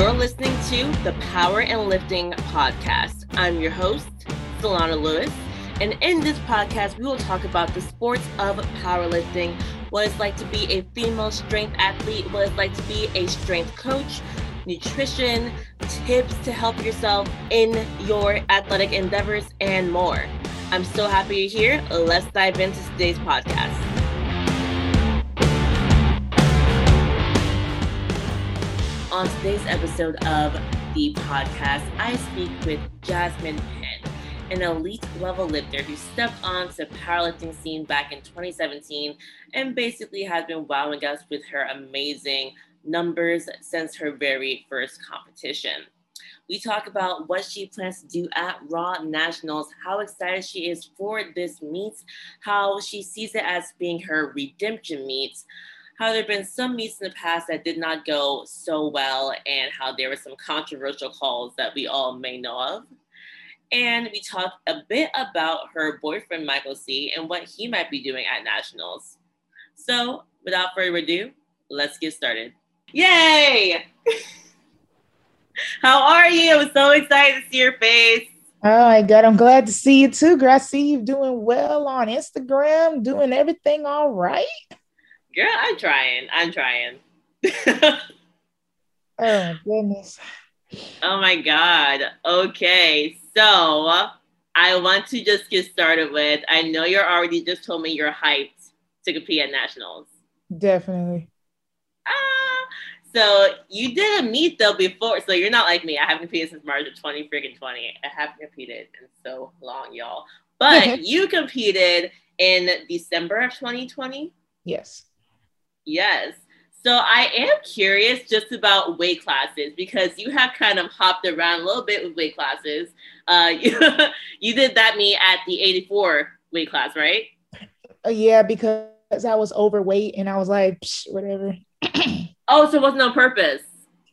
You're listening to the Power and Lifting Podcast. I'm your host, Solana Lewis. And in this podcast, we will talk about the sports of powerlifting, what it's like to be a female strength athlete, what it's like to be a strength coach, nutrition, tips to help yourself in your athletic endeavors, and more. I'm so happy you're here. Let's dive into today's podcast. On today's episode of the podcast, I speak with Jasmyn Penn, an elite level lifter who stepped onto the powerlifting scene back in 2017 and basically has been wowing us with her amazing numbers since her very first competition. We talk about what she plans to do at Raw Nationals, how excited she is for this meet, how she sees it as being her redemption meet, how there have been some meets in the past that did not go so well, and how there were some controversial calls that we all may know of. And we talked a bit about her boyfriend, Michael C., and what he might be doing at Nationals. So, without further ado, let's get started. Yay! How are you? I'm so excited to see your face. Oh my God, I'm glad to see you too. Girl, I see you doing well on Instagram, doing everything all right. Girl, I'm trying. I'm trying. oh goodness. Oh my God. Okay. So I want to just get started with I know you're already just told me you're hyped to compete at nationals. Definitely. Ah, so you did a meet though before, so you're not like me. I haven't competed since March of 20 freaking 20. I haven't competed in so long, y'all. But you competed in December of 2020. Yes. Yes. So I am curious just about weight classes because you have kind of hopped around a little bit with weight classes. Uh, you, you did that me at the 84 weight class, right? Uh, yeah, because I was overweight and I was like, whatever. Oh, so it wasn't on purpose.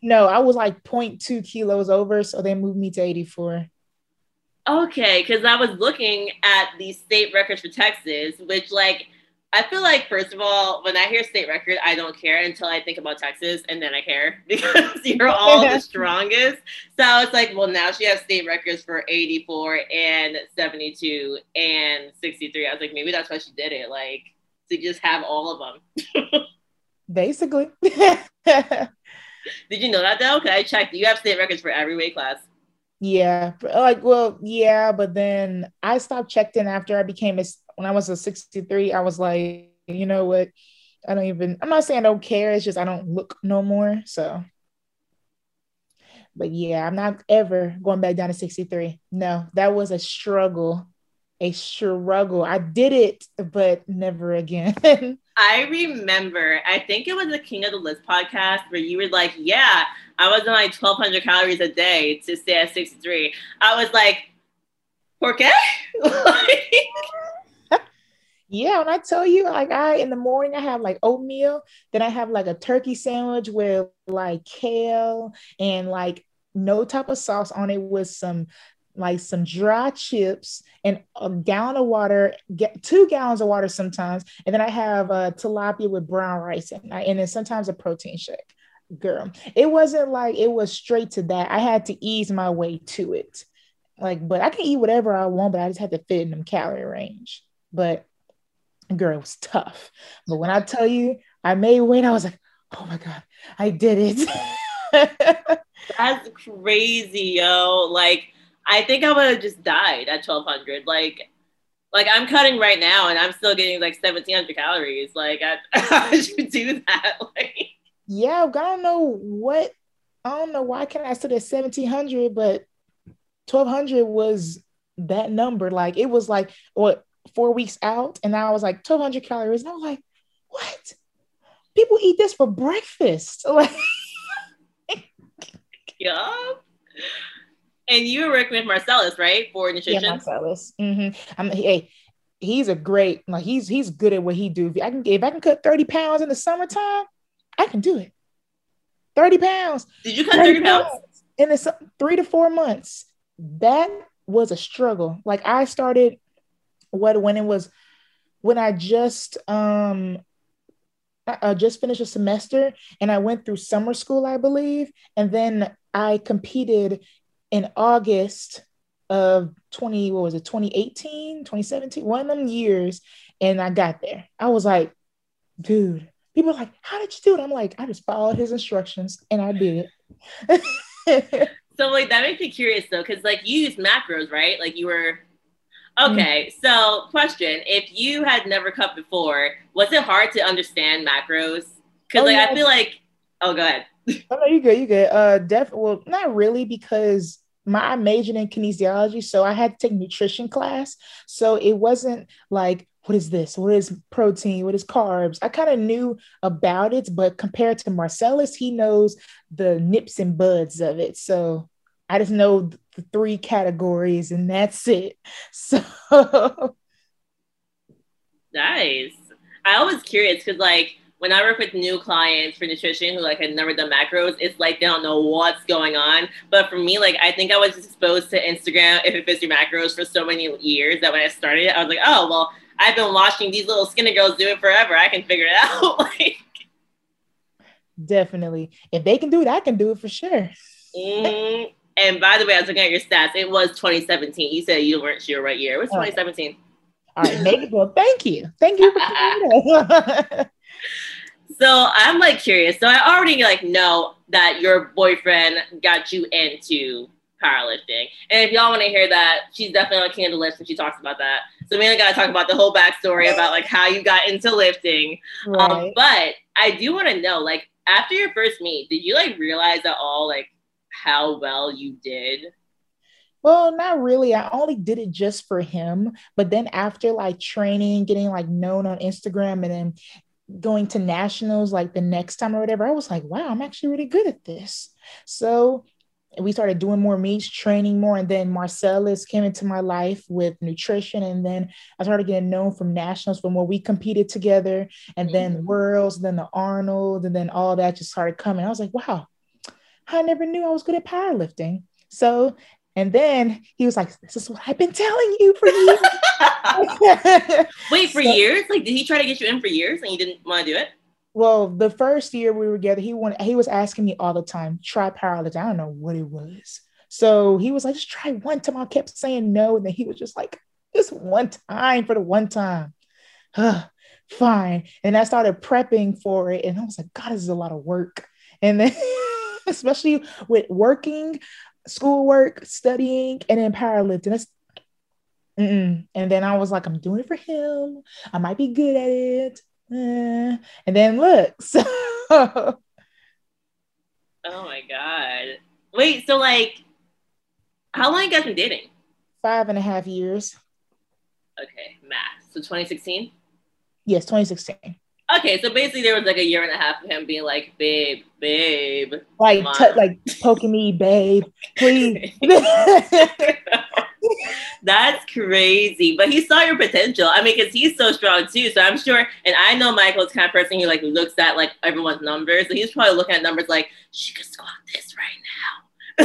No, I was like 0.2 kilos over, so they moved me to 84. Okay, because I was looking at the state records for Texas, which like I feel like first of all, when I hear state record, I don't care until I think about Texas, and then I care because you're all the strongest. So it's like, well, now she has state records for 84 and 72 and 63. I was like, maybe that's why she did it, like to just have all of them. Basically. Did you know that though? Cause I checked. You have state records for every weight class. Yeah, like well, yeah, but then I stopped checking after I became a when I was a 63, I was like, you know what? I don't even I'm not saying I don't care, it's just I don't look no more. So but yeah, I'm not ever going back down to 63. No, that was a struggle. A struggle. I did it, but never again. I remember, I think it was the King of the Lifts podcast where you were like, Yeah, I was on like 1200 calories a day to stay at 63. I was like, Okay. qué? Yeah, when I tell you, like, I in the morning, I have like oatmeal, then I have like a turkey sandwich with like kale and like no type of sauce on it with some like some dry chips and a gallon of water, get two gallons of water sometimes, and then I have a tilapia with brown rice and, and then sometimes a protein shake. Girl, it wasn't like it was straight to that. I had to ease my way to it. Like, but I can eat whatever I want, but I just had to fit in them calorie range. But girl, it was tough. But when I tell you I made weight, I was like, oh my God, I did it. That's crazy, yo. Like I think I would have just died at 1200. Like, like I'm cutting right now and I'm still getting like 1700 calories. Like, I, how did you do that? Like, yeah, I don't know what, I don't know why can I sit at 1700, but 1200 was that number. Like, it was like, what, four weeks out? And now I was like, 1200 calories. And I was like, what? People eat this for breakfast. Like, yeah. And you were working with Marcellus, right, for nutrition? Yeah, Marcellus. Mm-hmm. I'm, hey, he's a great like he's he's good at what he do. If I can if I can cut thirty pounds in the summertime, I can do it. Thirty pounds. Did you cut thirty pounds? pounds in the three to four months? That was a struggle. Like I started what when it was when I just um I just finished a semester and I went through summer school, I believe. And then I competed in August of 20, what was it, 2018, 2017, one of them years. And I got there. I was like, dude, people are like, how did you do it? I'm like, I just followed his instructions and I did it. so like that makes me curious though, because like you use macros, right? Like you were Okay, mm-hmm. so question: If you had never cut before, was it hard to understand macros? Because oh, like yeah. I feel like, oh, go ahead. oh no, you good, you good. Uh, def well, not really because my majored in kinesiology, so I had to take nutrition class. So it wasn't like what is this? What is protein? What is carbs? I kind of knew about it, but compared to Marcellus, he knows the nips and buds of it. So I just know the three categories and that's it. So nice. I was curious because like when I work with new clients for nutrition who like had never done macros, it's like they don't know what's going on. But for me, like I think I was exposed to Instagram if it fits your macros for so many years that when I started, I was like, oh well, I've been watching these little skinny girls do it forever. I can figure it out. like definitely, if they can do it, I can do it for sure. Mm, and by the way, I was looking at your stats. It was 2017. You said you weren't sure what year. It was 2017. All right, maybe. Well, thank you. Thank you for coming. so I'm like curious. So I already like know that your boyfriend got you into powerlifting. And if y'all want to hear that, she's definitely on of Lifts when she talks about that. So we only got to talk about the whole backstory about like how you got into lifting. Um, right. Um, but I do want to know, like, after your first meet, did you like realize at all like how well you did? Well, not really. I only did it just for him. But then after like training, getting like known on Instagram and then going to nationals like the next time or whatever, I was like, wow, I'm actually really good at this. So we started doing more meets, training more, and then Marcellus came into my life with nutrition, and then I started getting known from nationals from where we competed together, and then mm-hmm. worlds, then the Arnold, and then all that just started coming. I was like, wow, I never knew I was good at powerlifting. So, and then he was like, This is what I've been telling you for years. Wait, for so, years? Like, did he try to get you in for years and you didn't want to do it? Well, the first year we were together, he wanted, he was asking me all the time, try powerlifting. I don't know what it was. So he was like, just try one time. I kept saying no. And then he was just like, just one time for the one time. Fine. And I started prepping for it. And I was like, God, this is a lot of work. And then especially with working, schoolwork, studying, and then powerlifting. That's Mm-mm. And then I was like, I'm doing it for him. I might be good at it. Eh. And then look. So. oh my God. Wait, so like, how long you guys been dating? Five and a half years. Okay, math. So 2016? Yes, 2016. Okay, so basically there was like a year and a half of him being like, babe, babe. Like t- like poking me, babe, please. That's crazy. But he saw your potential. I mean, because he's so strong too. So I'm sure, and I know Michael's kind of person who like looks at like everyone's numbers. So he's probably looking at numbers like, she could squat this right now.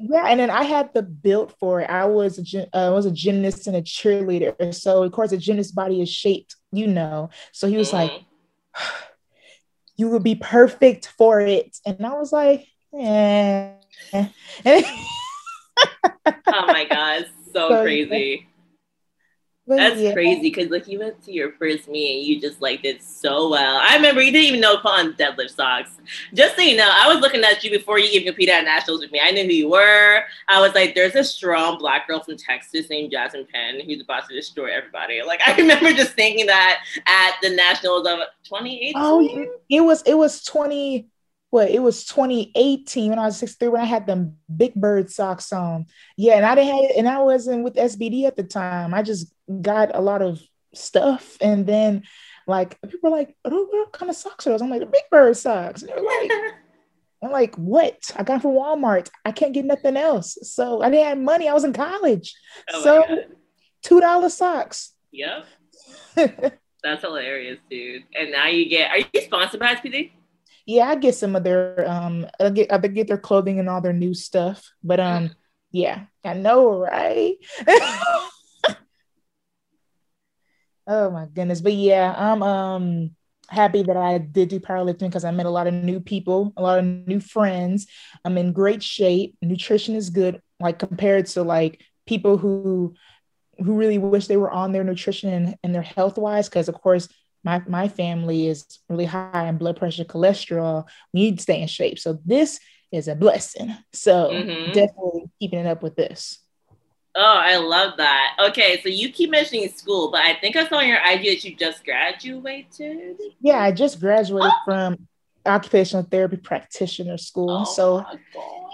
yeah, and then I had the build for it. I was a uh, was a gymnast and a cheerleader, so of course a gymnast body is shaped, you know. So he was mm. like, you would be perfect for it. And I was like, eh. oh my God, so, so crazy. But That's yeah. crazy because like you went to your first meet and you just like did so well. I remember you didn't even know on deadlift socks. Just so you know, I was looking at you before you even competed at nationals with me. I knew who you were. I was like, there's a strong black girl from Texas named Jasmyn Penn who's about to destroy everybody. Like I remember just thinking that at the nationals of 2018. Oh, it was it was 20 what it was 2018 when I was 63 when I had them big bird socks on. Yeah, and I didn't have and I wasn't with SBD at the time. I just got a lot of stuff and then like people are like, oh, what kind of socks are those? I'm like, the big bird socks. They're Like, I'm like, what? I got from Walmart. I can't get nothing else. So I didn't have money. I was in college. Oh so two dollar socks. Yep. That's hilarious, dude. And now you get are you sponsored by SBD? yeah, I get some of their um I get I get their clothing and all their new stuff. But um yeah, I know, right? oh my goodness. But yeah, I'm um happy that I did do powerlifting because I met a lot of new people, a lot of new friends. I'm in great shape. Nutrition is good, like compared to like people who who really wish they were on their nutrition and, and their health wise. Because of course, my my family is really high in blood pressure, cholesterol. We need to stay in shape. So this is a blessing. So mm-hmm. definitely keeping it up with this. Oh, I love that. Okay, so you keep mentioning school, but I think I saw on your IG that you just graduated. Yeah, I just graduated oh. from occupational therapy practitioner school. Oh so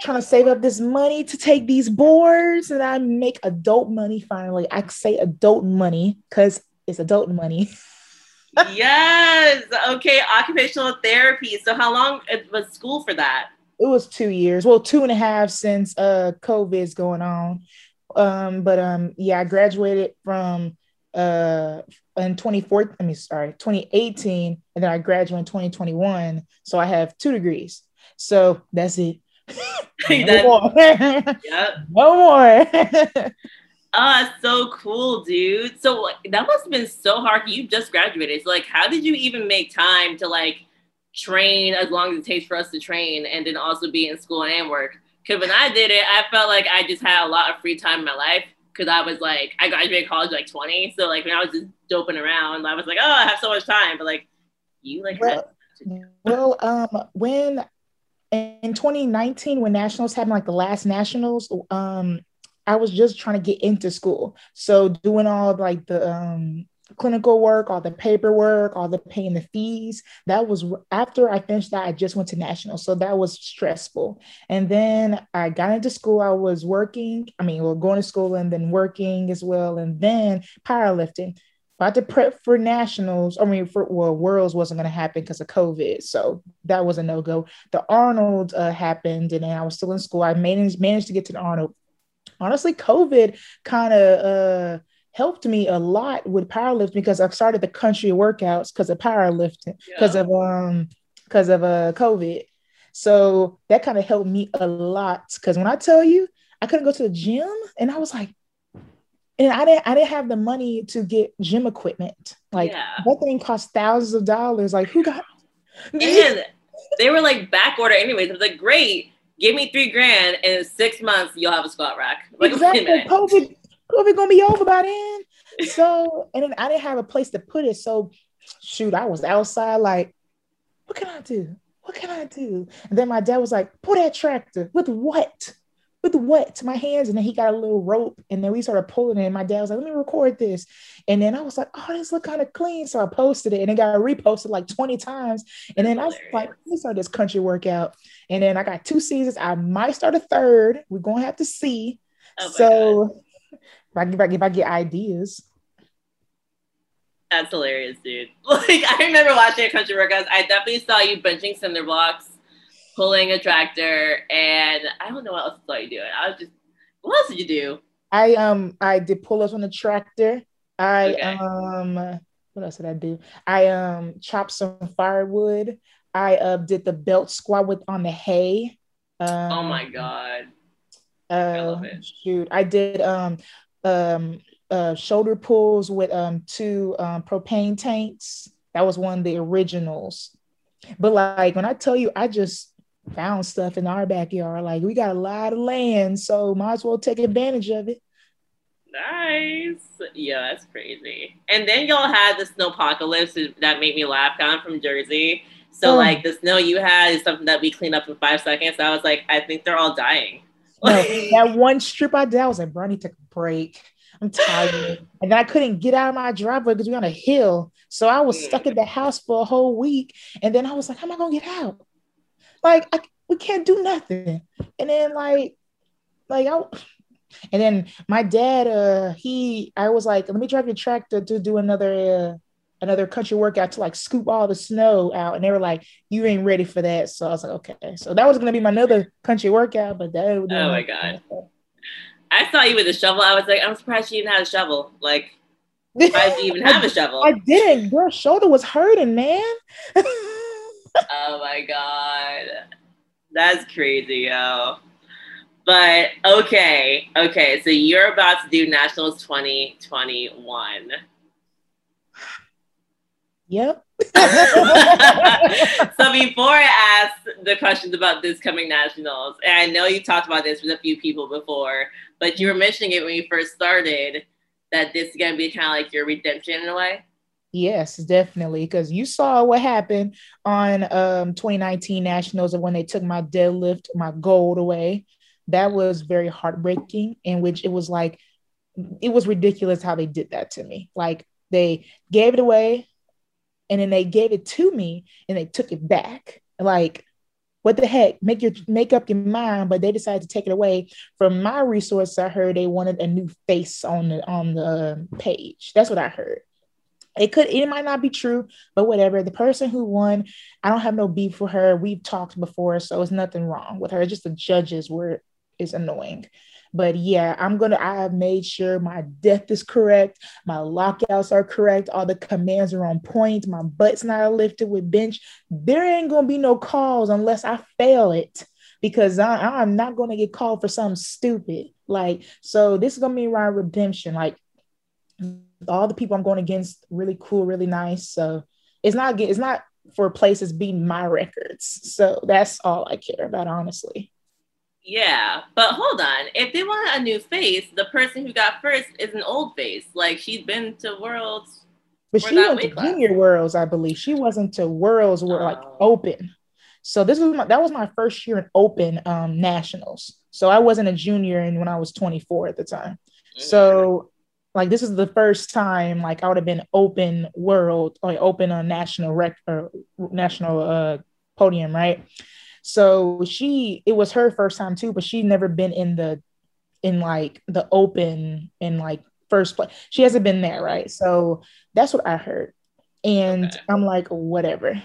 trying to save up this money to take these boards and I make adult money finally. I say adult money because it's adult money. yes. Okay, occupational therapy. So how long was school for that? It was two years. Well, two and a half since uh COVID is going on. Um, but um, yeah, I graduated from uh in 2014, I mean, sorry, 2018, and then I graduated in 2021. So I have two degrees. So that's it. no more. yep. No more. Ah, uh, so cool, dude. So that must have been so hard. You just graduated. So like, how did you even make time to like train as long as it takes for us to train, and then also be in school and work? Because when I did it, I felt like I just had a lot of free time in my life. Because I was like, I graduated college like 20. So like when I was just doping around, I was like, oh, I have so much time. But like, you like well, well um, when in 2019 when nationals happened, like the last nationals, um, I was just trying to get into school. So doing all like the um clinical work, all the paperwork, all the paying the fees. That was after I finished that, I just went to national. So that was stressful. And then I got into school. I was working, I mean, well, going to school and then working as well. And then powerlifting. Had to prep for nationals. I mean, for well, worlds wasn't going to happen because of COVID, so that was a no go. The Arnold uh, happened, and then I was still in school. I managed managed to get to the Arnold. Honestly, COVID kind of uh, helped me a lot with powerlifting because I've started the country workouts because of powerlifting, because yeah. of um because of uh COVID. So that kind of helped me a lot. Cause when I tell you I couldn't go to the gym and I was like, and I didn't I didn't have the money to get gym equipment. Like yeah. that thing cost thousands of dollars. Like who got and they were like back order anyways. I was like, great, give me three grand and in six months you'll have a squat rack. Like, exactly. COVID COVID gonna be over by then. So, and then I didn't have a place to put it. So, shoot, I was outside like, what can I do? What can I do? And then my dad was like, pull that tractor with what? With what? To my hands. And then he got a little rope and then we started pulling it. And my dad was like, let me record this. And then I was like, oh, this look kind of clean. So I posted it and it got reposted like 20 times. And then I was like, let me start this country workout. And then I got two seasons. I might start a third. We're going to have to see. Oh so, God if I, if I, if I get ideas. That's hilarious, dude. Like I remember watching a country workouts. I definitely saw you benching cinder blocks, pulling a tractor, and I don't know what else I saw you doing. I was just, what else did you do? I um I did pull ups on the tractor. I okay. um what else did I do? I um chopped some firewood. I uh did the belt squat with on the hay. Um, oh my god. Uh, I love it. Shoot, I did um um, uh, shoulder pulls with um, two um, propane tanks. That was one of the originals. But like when I tell you, I just found stuff in our backyard. Like we got a lot of land, so might as well take advantage of it. Nice. Yeah, that's crazy. And then y'all had the snow apocalypse that made me laugh. I'm from Jersey. So oh. like the snow you had is something that we cleaned up in five seconds. I was like, I think they're all dying. No, that one strip I did, I was like, bro, I need to take a break. I'm tired. and then I couldn't get out of my driveway because we're on a hill. So I was stuck in the house for a whole week. And then I was like, how am I gonna get out? Like, I, we can't do nothing. And then like, like I and then my dad, uh, he I was like, let me drive your tractor to do another uh, another country workout to like scoop all the snow out. And they were like, you ain't ready for that. So I was like, okay. So that was gonna be my another country workout, but that Oh my god. I saw you with a shovel. I was like, I'm surprised you even had a shovel. Like, why did you even have a shovel? I didn't. Your shoulder was hurting, man. oh my god. That's crazy, yo. But okay, okay. So you're about to do Nationals 2021. Yep. so before I ask the questions about this coming nationals, and I know you talked about this with a few people before, but you were mentioning it when you first started that this is gonna be kind of like your redemption in a way. Yes, definitely. Because you saw what happened on um 2019 nationals when they took my deadlift, my gold away. That was very heartbreaking, in which it was like it was ridiculous how they did that to me. Like they gave it away and then they gave it to me and they took it back. Like, what the heck? Make your make up your mind, but they decided to take it away. From my resource, I heard they wanted a new face on the on the page. That's what I heard. It could, it might not be true, but whatever. The person who won, I don't have no beef with her. We've talked before, so it's nothing wrong with her. Just the judges were is annoying. But yeah, I'm gonna. I have made sure my depth is correct, my lockouts are correct, all the commands are on point, my butt's not lifted with bench. There ain't gonna be no calls unless I fail it because I, I'm not gonna get called for something stupid. Like so, this is gonna be my redemption. Like all the people I'm going against, really cool, really nice. So it's not it's not for places beating my records. So that's all I care about, honestly. Yeah, but hold on. If they want a new face, the person who got first is an old face. Like she's been to worlds. But she went to class. junior worlds, I believe. She wasn't to worlds were oh. like open. So this was my, that was my first year in open um, nationals. So I wasn't a junior and when I was 24 at the time. Mm-hmm. So like this is the first time like I would have been open world or open a national rec or national uh podium, right? So she, it was her first time too, but she'd never been in the, in like the open in like first place. She hasn't been there, right? So that's what I heard. And okay. I'm like, whatever.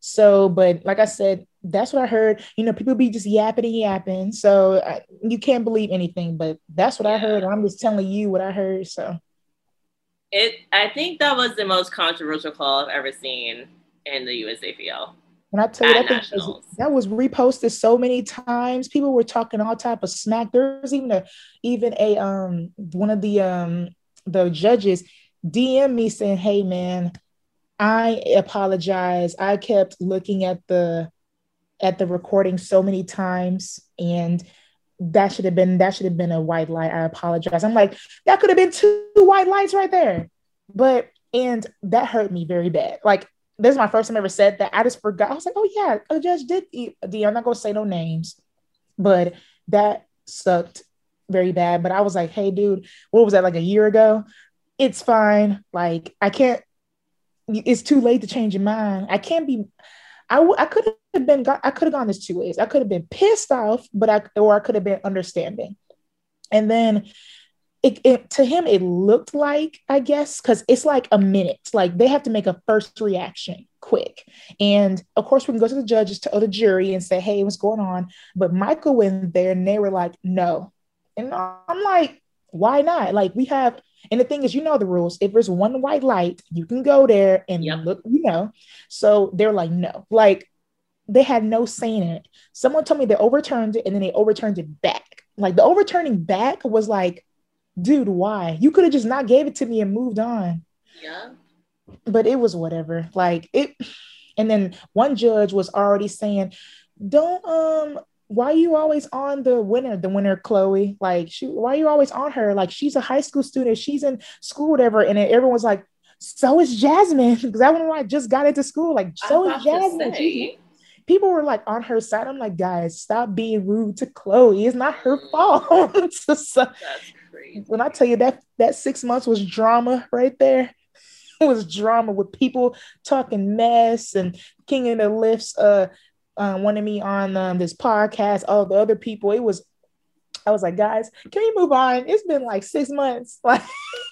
So, but like I said, that's what I heard. You know, people be just yapping and yapping. So I, you can't believe anything, but that's what yeah. I heard. I'm just telling you what I heard. So it, I think that was the most controversial call I've ever seen in the USAPL. And I tell you that, was, that was reposted so many times. People were talking all type of smack. There's even a even a um one of the um the judges DM me saying, "Hey man, I apologize. I kept looking at the at the recording so many times and that should have been that should have been a white light. I apologize. I'm like, that could have been two white lights right there. But and that hurt me very bad. Like this is my first time ever said that. I just forgot. I was like, oh yeah, a judge did eat I'm not gonna say no names, but that sucked very bad. But I was like, hey, dude, what was that like a year ago? It's fine. Like I can't. It's too late to change your mind. I can't be. I, w- I could have been. I could have gone this two ways. I could have been pissed off, but I or I could have been understanding. And then it, it, to him it looked like i guess because it's like a minute. Like they have to make a first reaction quick. And of course we can go to the judges to the jury and say hey what's going on? But michael went there and they were like no. And i'm like why not? Like we have and the thing is you know the rules. If there's one white light you can go there and yep. look you know. So they're like no. Like they had no say in it. Someone told me they overturned it and then they overturned it back. Like the overturning back was like dude, why? You could have just not gave it to me and moved on. Yeah. But it was whatever. Like it and then one judge was already saying, Don't um why are you always on the winner, the winner Chloe? Like she why are you always on her? Like she's a high school student, she's in school, whatever. And then everyone's like, so is Jasmyn. Because that one I just got into school. Like, so is Jasmyn. People were like on her side. I'm like, guys, stop being rude to Chloe. It's not her fault. so, crazy. When I tell you that that six months was drama right there. It was drama with people talking mess and King of the Lifts uh, uh wanted me on um, this podcast, all the other people. It was I was like, guys, can we move on? It's been like six months.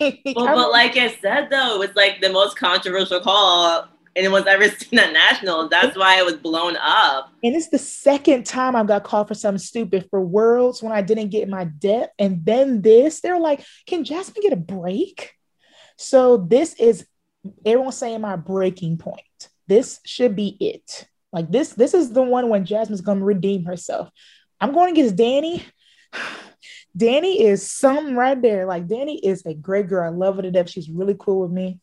Like, well, but like I said, though, it was like the most controversial call anyone's ever seen at national. That's why it was blown up. And it's the second time I got called for something stupid for worlds when I didn't get my depth. And then this, they're like, can Jasmyn get a break? So this is everyone's saying my breaking point. This should be it. Like this, this is the one when Jasmyn's gonna redeem herself. I'm going against Danny. Danny is some right there. Like Danny is a great girl. I love her to death. She's really cool with me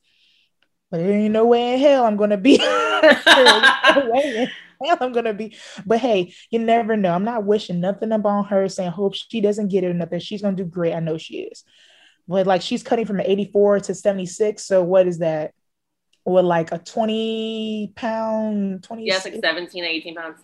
but there ain't no way in hell I'm gonna be. I'm gonna be. But hey, you never know. I'm not wishing nothing upon her, saying hope she doesn't get it or nothing. She's gonna do great. I know she is. But like she's cutting from 84 to 76. So what is that? With like a 20 pound, 20 yes, like 17, 18 pounds.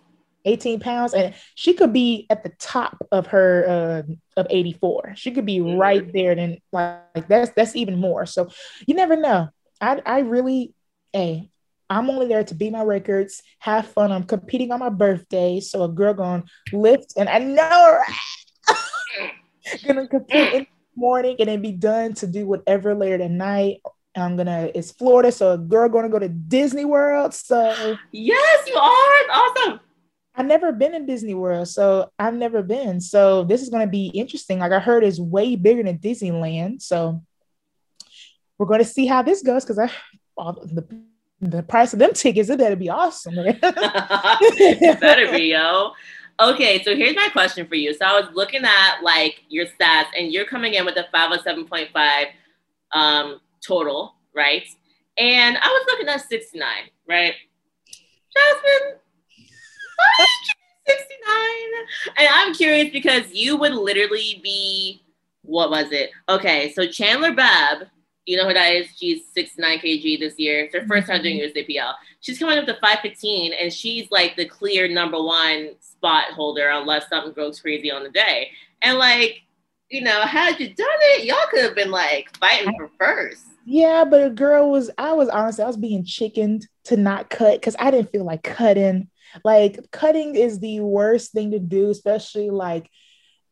18 pounds, and she could be at the top of her uh, of 84. She could be mm-hmm. right there. Then like, like that's that's even more. So you never know. I I really, hey, I'm only there to beat my records, have fun. I'm competing on my birthday, so a girl gonna lift, and I know gonna compete in the morning and then be done to do whatever later tonight. I'm gonna. It's Florida, so a girl gonna go to Disney World. So yes, you are it's awesome. I've never been in Disney World, so I've never been. So this is gonna be interesting. Like I heard, it's way bigger than Disneyland. So we're going to see how this goes because I the the price of them tickets, it better be awesome. it better be, yo. Okay, so here's my question for you. So I was looking at like your stats, and you're coming in with a 507.5 um, total, right? And I was looking at 69, right? Jasmyn, 69. And I'm curious because you would literally be, what was it? Okay, so Chandler Bebb you know who that is? She's 69 kg this year. It's her first time doing mm-hmm. USAPL. She's coming up to 515, and she's like the clear number one spot holder unless something goes crazy on the day. And like, you know, had you done it, y'all could have been like fighting for first. Yeah, but a girl was, I was honestly, I was being chickened to not cut because I didn't feel like cutting. Like, cutting is the worst thing to do, especially like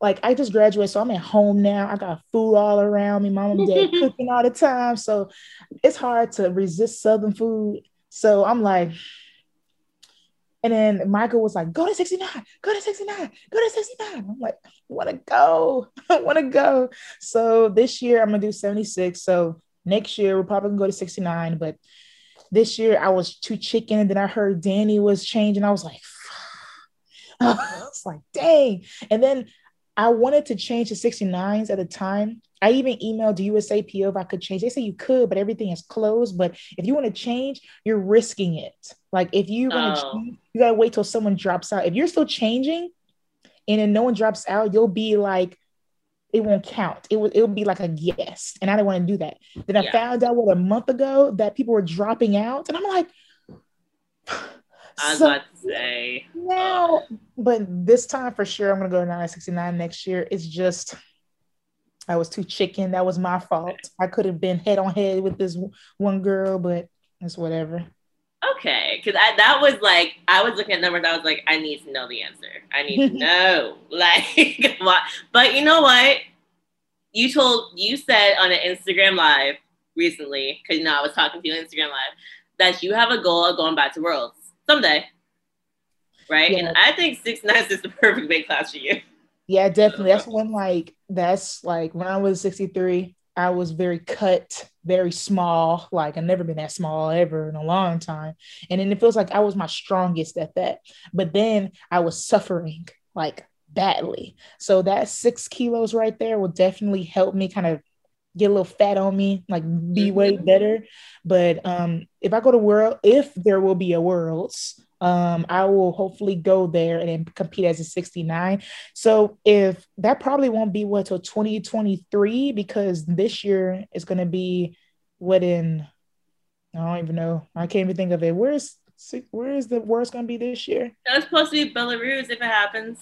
like I just graduated, so I'm at home now. I got food all around me, mom and dad cooking all the time. So it's hard to resist Southern food. So I'm like, and then Michael was like, go to 69, go to 69, go to 69. I'm like, I wanna go, I wanna go. So this year I'm gonna do 76. So next year we're probably gonna go to 69, but this year I was too chicken. And then I heard Danny was changing. I was like, I was like, dang. And then I wanted to change to 69s at the time. I even emailed USAPL if I could change. They say you could, but everything is closed. But if you want to change, you're risking it. Like if you're gonna oh. change, you gotta wait till someone drops out. If you're still changing and then no one drops out, you'll be like, it won't count. It will it'll be like a guess. And I didn't want to do that. Then I found out what a month ago that people were dropping out. And I'm like, I was so, about to say. Now, uh, but this time for sure, I'm gonna go to 969 next year. It's just I was too chicken. That was my fault. I could have been head on head with this one girl, but it's whatever. Okay, because that was like I was looking at numbers. I was like, I need to know the answer. I need to know, like? But you know what? You told you said on an Instagram live recently, because you know I was talking to you on Instagram live, that you have a goal of going back to Worlds someday. Right. Yeah. And I think six nine is the perfect weight class for you. Yeah, definitely. That's when like that's like when I was 63, I was very cut, very small. Like I've never been that small ever in a long time. And then it feels like I was my strongest at that. But then I was suffering like badly. So that six kilos right there will definitely help me kind of get a little fat on me, like be way mm-hmm. better. But um, if I go to world, if there will be a worlds, um, I will hopefully go there and compete as a 69. So if that probably won't be what till 2023 because this year is going to be what in I don't even know. I can't even think of it. Where's where is the worst going to be this year? That's supposed to be Belarus if it happens.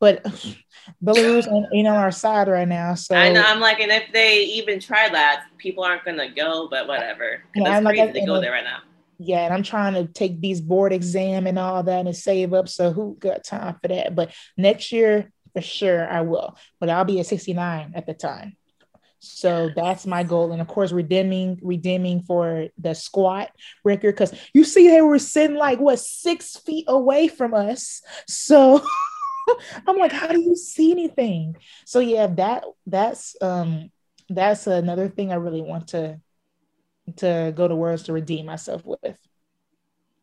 But Belarus ain't on our side right now. So I know I'm like, and if they even try that, people aren't gonna go. But whatever. Yeah, I'm crazy like, to go there right now. Yeah, and I'm trying to take these board exam and all that and save up. So who got time for that? But next year for sure I will. But I'll be at 69 at the time. So that's my goal. And of course, redeeming, redeeming for the squat record. Cause you see, they were sitting like what six feet away from us. So I'm like, how do you see anything? So yeah, that that's um that's another thing I really want to to go to worlds to redeem myself with.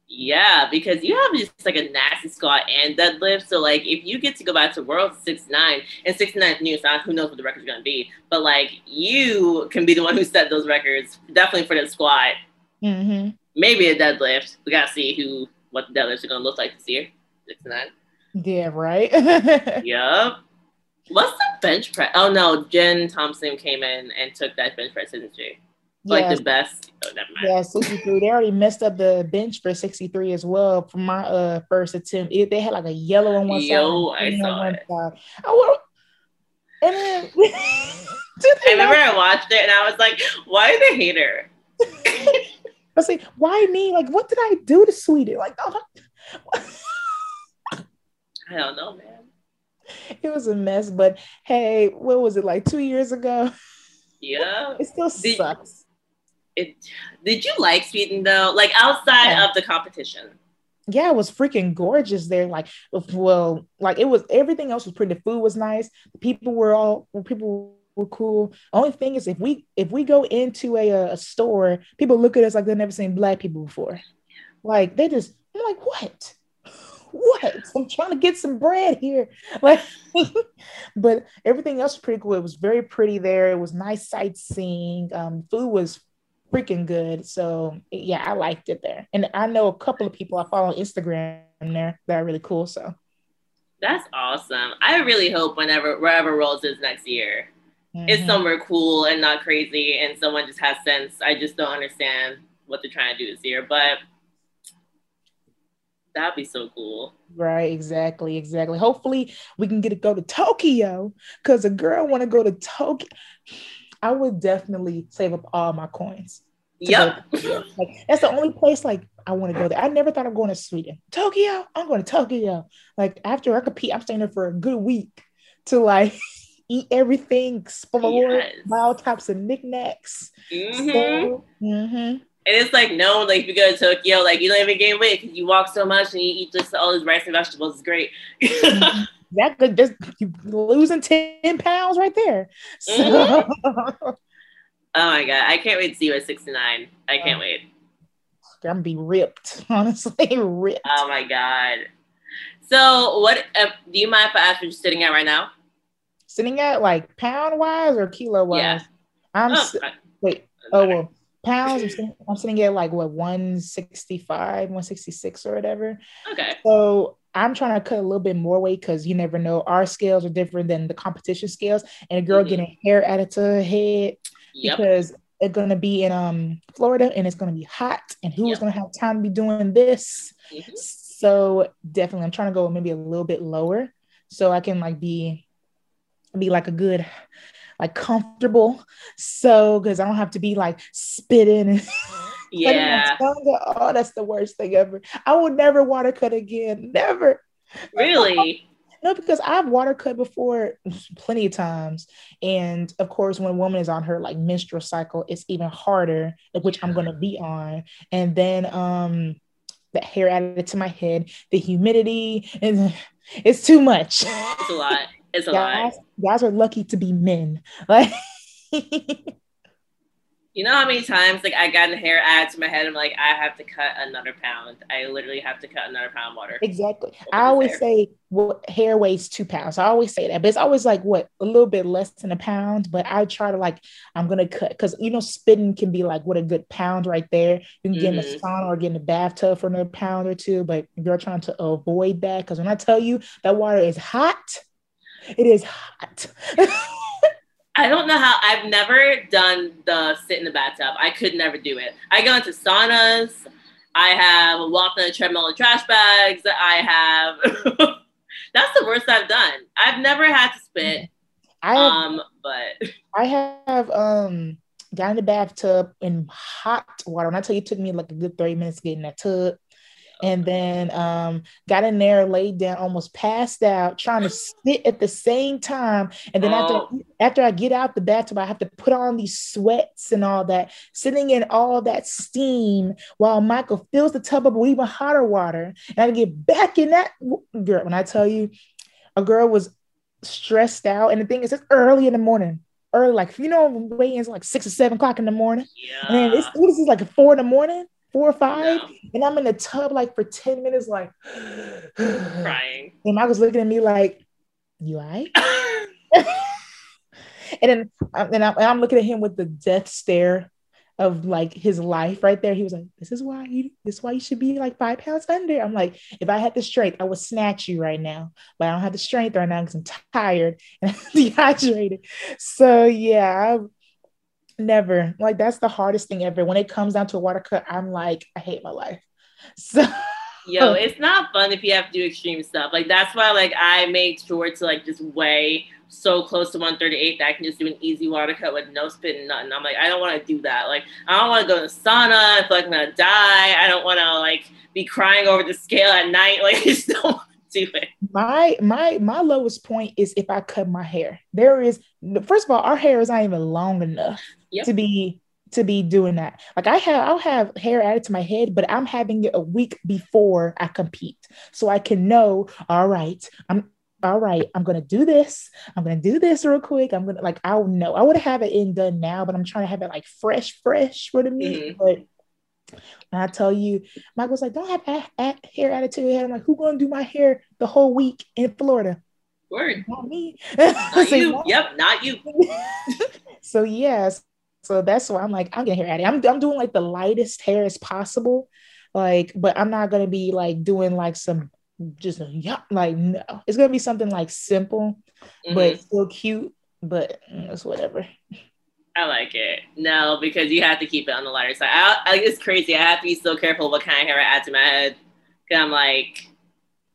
Yeah, because you have just like a nasty squat and deadlift. So like if you get to go back to world six nine and six nine is new, so who knows what the record's are gonna be. But like you can be the one who set those records, definitely for the squat Mm-hmm. Maybe a deadlift. We gotta see who what the deadlifts are gonna look like this year. Six nine. Yeah, right. Yep. What's the bench press? Oh no, Jen Thompson came in and took that bench press, didn't she? Like yeah, the best. Oh, never mind. yeah, 63. They already messed up the bench for 63 as well for my uh first attempt. It, they had like a yellow on one Yo, side. I green on saw one it. side. I wa- and then I remember I watched it and I was like, why are they hate her? I say, why me? Like, what did I do to Sweden? Like, oh, I don't know, man. it was a mess. But hey, what was it like two years ago? Yeah. It still Did- sucks. It, did you like Sweden though? Like outside Yeah. of the competition? yeah, it was freaking gorgeous there. Like, well, like it was everything else was pretty. The food was nice. People were all people were cool. Only thing is, if we if we go into a, a store, people look at us like they've never seen black people before. Like they just, I'm like, what? What? I'm trying to get some bread here. Like, but everything else was pretty cool. It was very pretty there. It was nice sightseeing. Um, food was freaking good. So yeah, I liked it there. And I know a couple of people I follow on Instagram there that are really cool. So That's awesome. I really hope whenever wherever Worlds is next year, it's mhm. somewhere cool and not crazy, and someone just has sense. I just don't understand what they're trying to do this year, but that'd be so cool. right, exactly, exactly. Hopefully we can get to go to Tokyo because a girl want to go to Tokyo. I would definitely save up all my coins. Yep. to Like that's the only place like I want to go there. I never thought of going to Sweden. Tokyo, I'm going to Tokyo. Like after I compete, I'm staying there for a good week to like eat everything, explore, Yes. buy all types of knickknacks. hmm So, mhm. And it's like no, like if you go to Tokyo, like you don't even gain weight because you walk so much and you eat just all these rice and vegetables. It's great. that could just you losing 10 pounds right there. So Oh my god, I can't wait to see you at 69. I can't wait. I'm gonna be ripped, honestly, ripped. Oh my god. So what uh, do you mind if I ask what you're sitting at right now? Sitting at like pound wise or kilo wise? Yeah. I'm Oh, si- wait, oh well, pounds. I'm sitting, I'm sitting at like what 165, 166 or whatever. okay. So I'm trying to cut a little bit more weight because you never know. Our scales are different than the competition scales, and a girl Mhm. getting hair added to her head Yep. because it's gonna be in um Florida and it's gonna be hot, and who's Yep. gonna have time to be doing this? Mhm. So definitely, I'm trying to go maybe a little bit lower so I can like be be like a good like comfortable. So because I don't have to be like spitting and Yeah. Oh, that's the worst thing ever. I will never water cut again. Never. Really? No, because I've water cut before plenty of times. And of course, when a woman is on her like menstrual cycle, it's even harder, which I'm gonna be on. And then um the hair added to my head, the humidity, and it's too much. It's a lot. It's a lot. Guys, guys are lucky to be men. Like You know how many times like I got a hair added to my head? I'm like, I have to cut another pound. I literally have to cut another pound of water. exactly. I always hair. say what hair weighs two pounds. I always say that, but it's always like what a little bit less than a pound. But I try to like I'm gonna cut because you know spitting can be like what a good pound right there. You can get in the Mhm. sauna or get in the bathtub for another pound or two. But you're trying to avoid that because when I tell you that water is hot, it is hot. I don't know how I've never done the sit in the bathtub. I could never do it. I go into saunas. I have walked on the treadmill in trash bags. I have that's the worst I've done. I've never had to spit. I have Um, but I have um got in the bathtub in hot water. When I tell you, it took me like a good 30 minutes to get in that tub. And then um got in there, laid down, almost passed out, trying to sit at the same time. And then Oh. after after I get out the bathtub, I have to put on these sweats and all that, sitting in all that steam while Michael fills the tub up with even hotter water. And I get back in that girl. When I tell you, a girl was stressed out. And the thing is, it's early in the morning. Early, like you know, weigh-ins like six or seven o'clock in the morning. yeah. And it's what is this like four in the morning, four or five, No, and I'm in the tub like for 10 minutes, like crying. and Michael's looking at me like, you all right? and then um, and I'm, and I'm looking at him with the death stare. of like his life right there. He was like, "This is why you. This is why you should be like five pounds under." I'm like, if I had the strength, I would snatch you right now, but I don't have the strength right now because I'm tired and dehydrated. So yeah, I never like that's the hardest thing ever. When it comes down to a water cut, I'm like, I hate my life. So. Yo, it's not fun if you have to do extreme stuff. Like that's why like I made sure to like just weigh so close to 138 that I can just do an easy water cut with no spit and nothing. I'm like, I don't want to do that. Like, I don't want to go to the sauna. I feel like I'm gonna die. I don't want to like be crying over the scale at night. Like, I just don't want to do it. My my my lowest point is if I cut my hair. There is first of all, our hair is not even long enough yep. to be to be doing that. Like I have, I'll have hair added to my head, but I'm having it a week before I compete, so I can know. All right, I'm all right. I'm gonna do this. I'm gonna do this real quick. I'm gonna like I'll know. I would have it in done now, but I'm trying to have it like fresh, fresh for the meet. Mm-hmm. But I tell you, Michael's like, don't have a- a- hair added to your head. I'm like, who gonna do my hair the whole week in Florida? Word. Not me. Not you. Yep, not you. so yes, so that's why I'm like, I'm getting hair added. I'm, I'm doing like the lightest hair as possible. Like, but I'm not gonna be like doing like some just yeah, like no. It's gonna be something like simple, mm-hmm. but still cute. But mm, it's whatever. I like it. No, because you have to keep it on the lighter side. I, I, it's crazy. I have to be so careful what kind of hair I add to my head. Cause I'm like,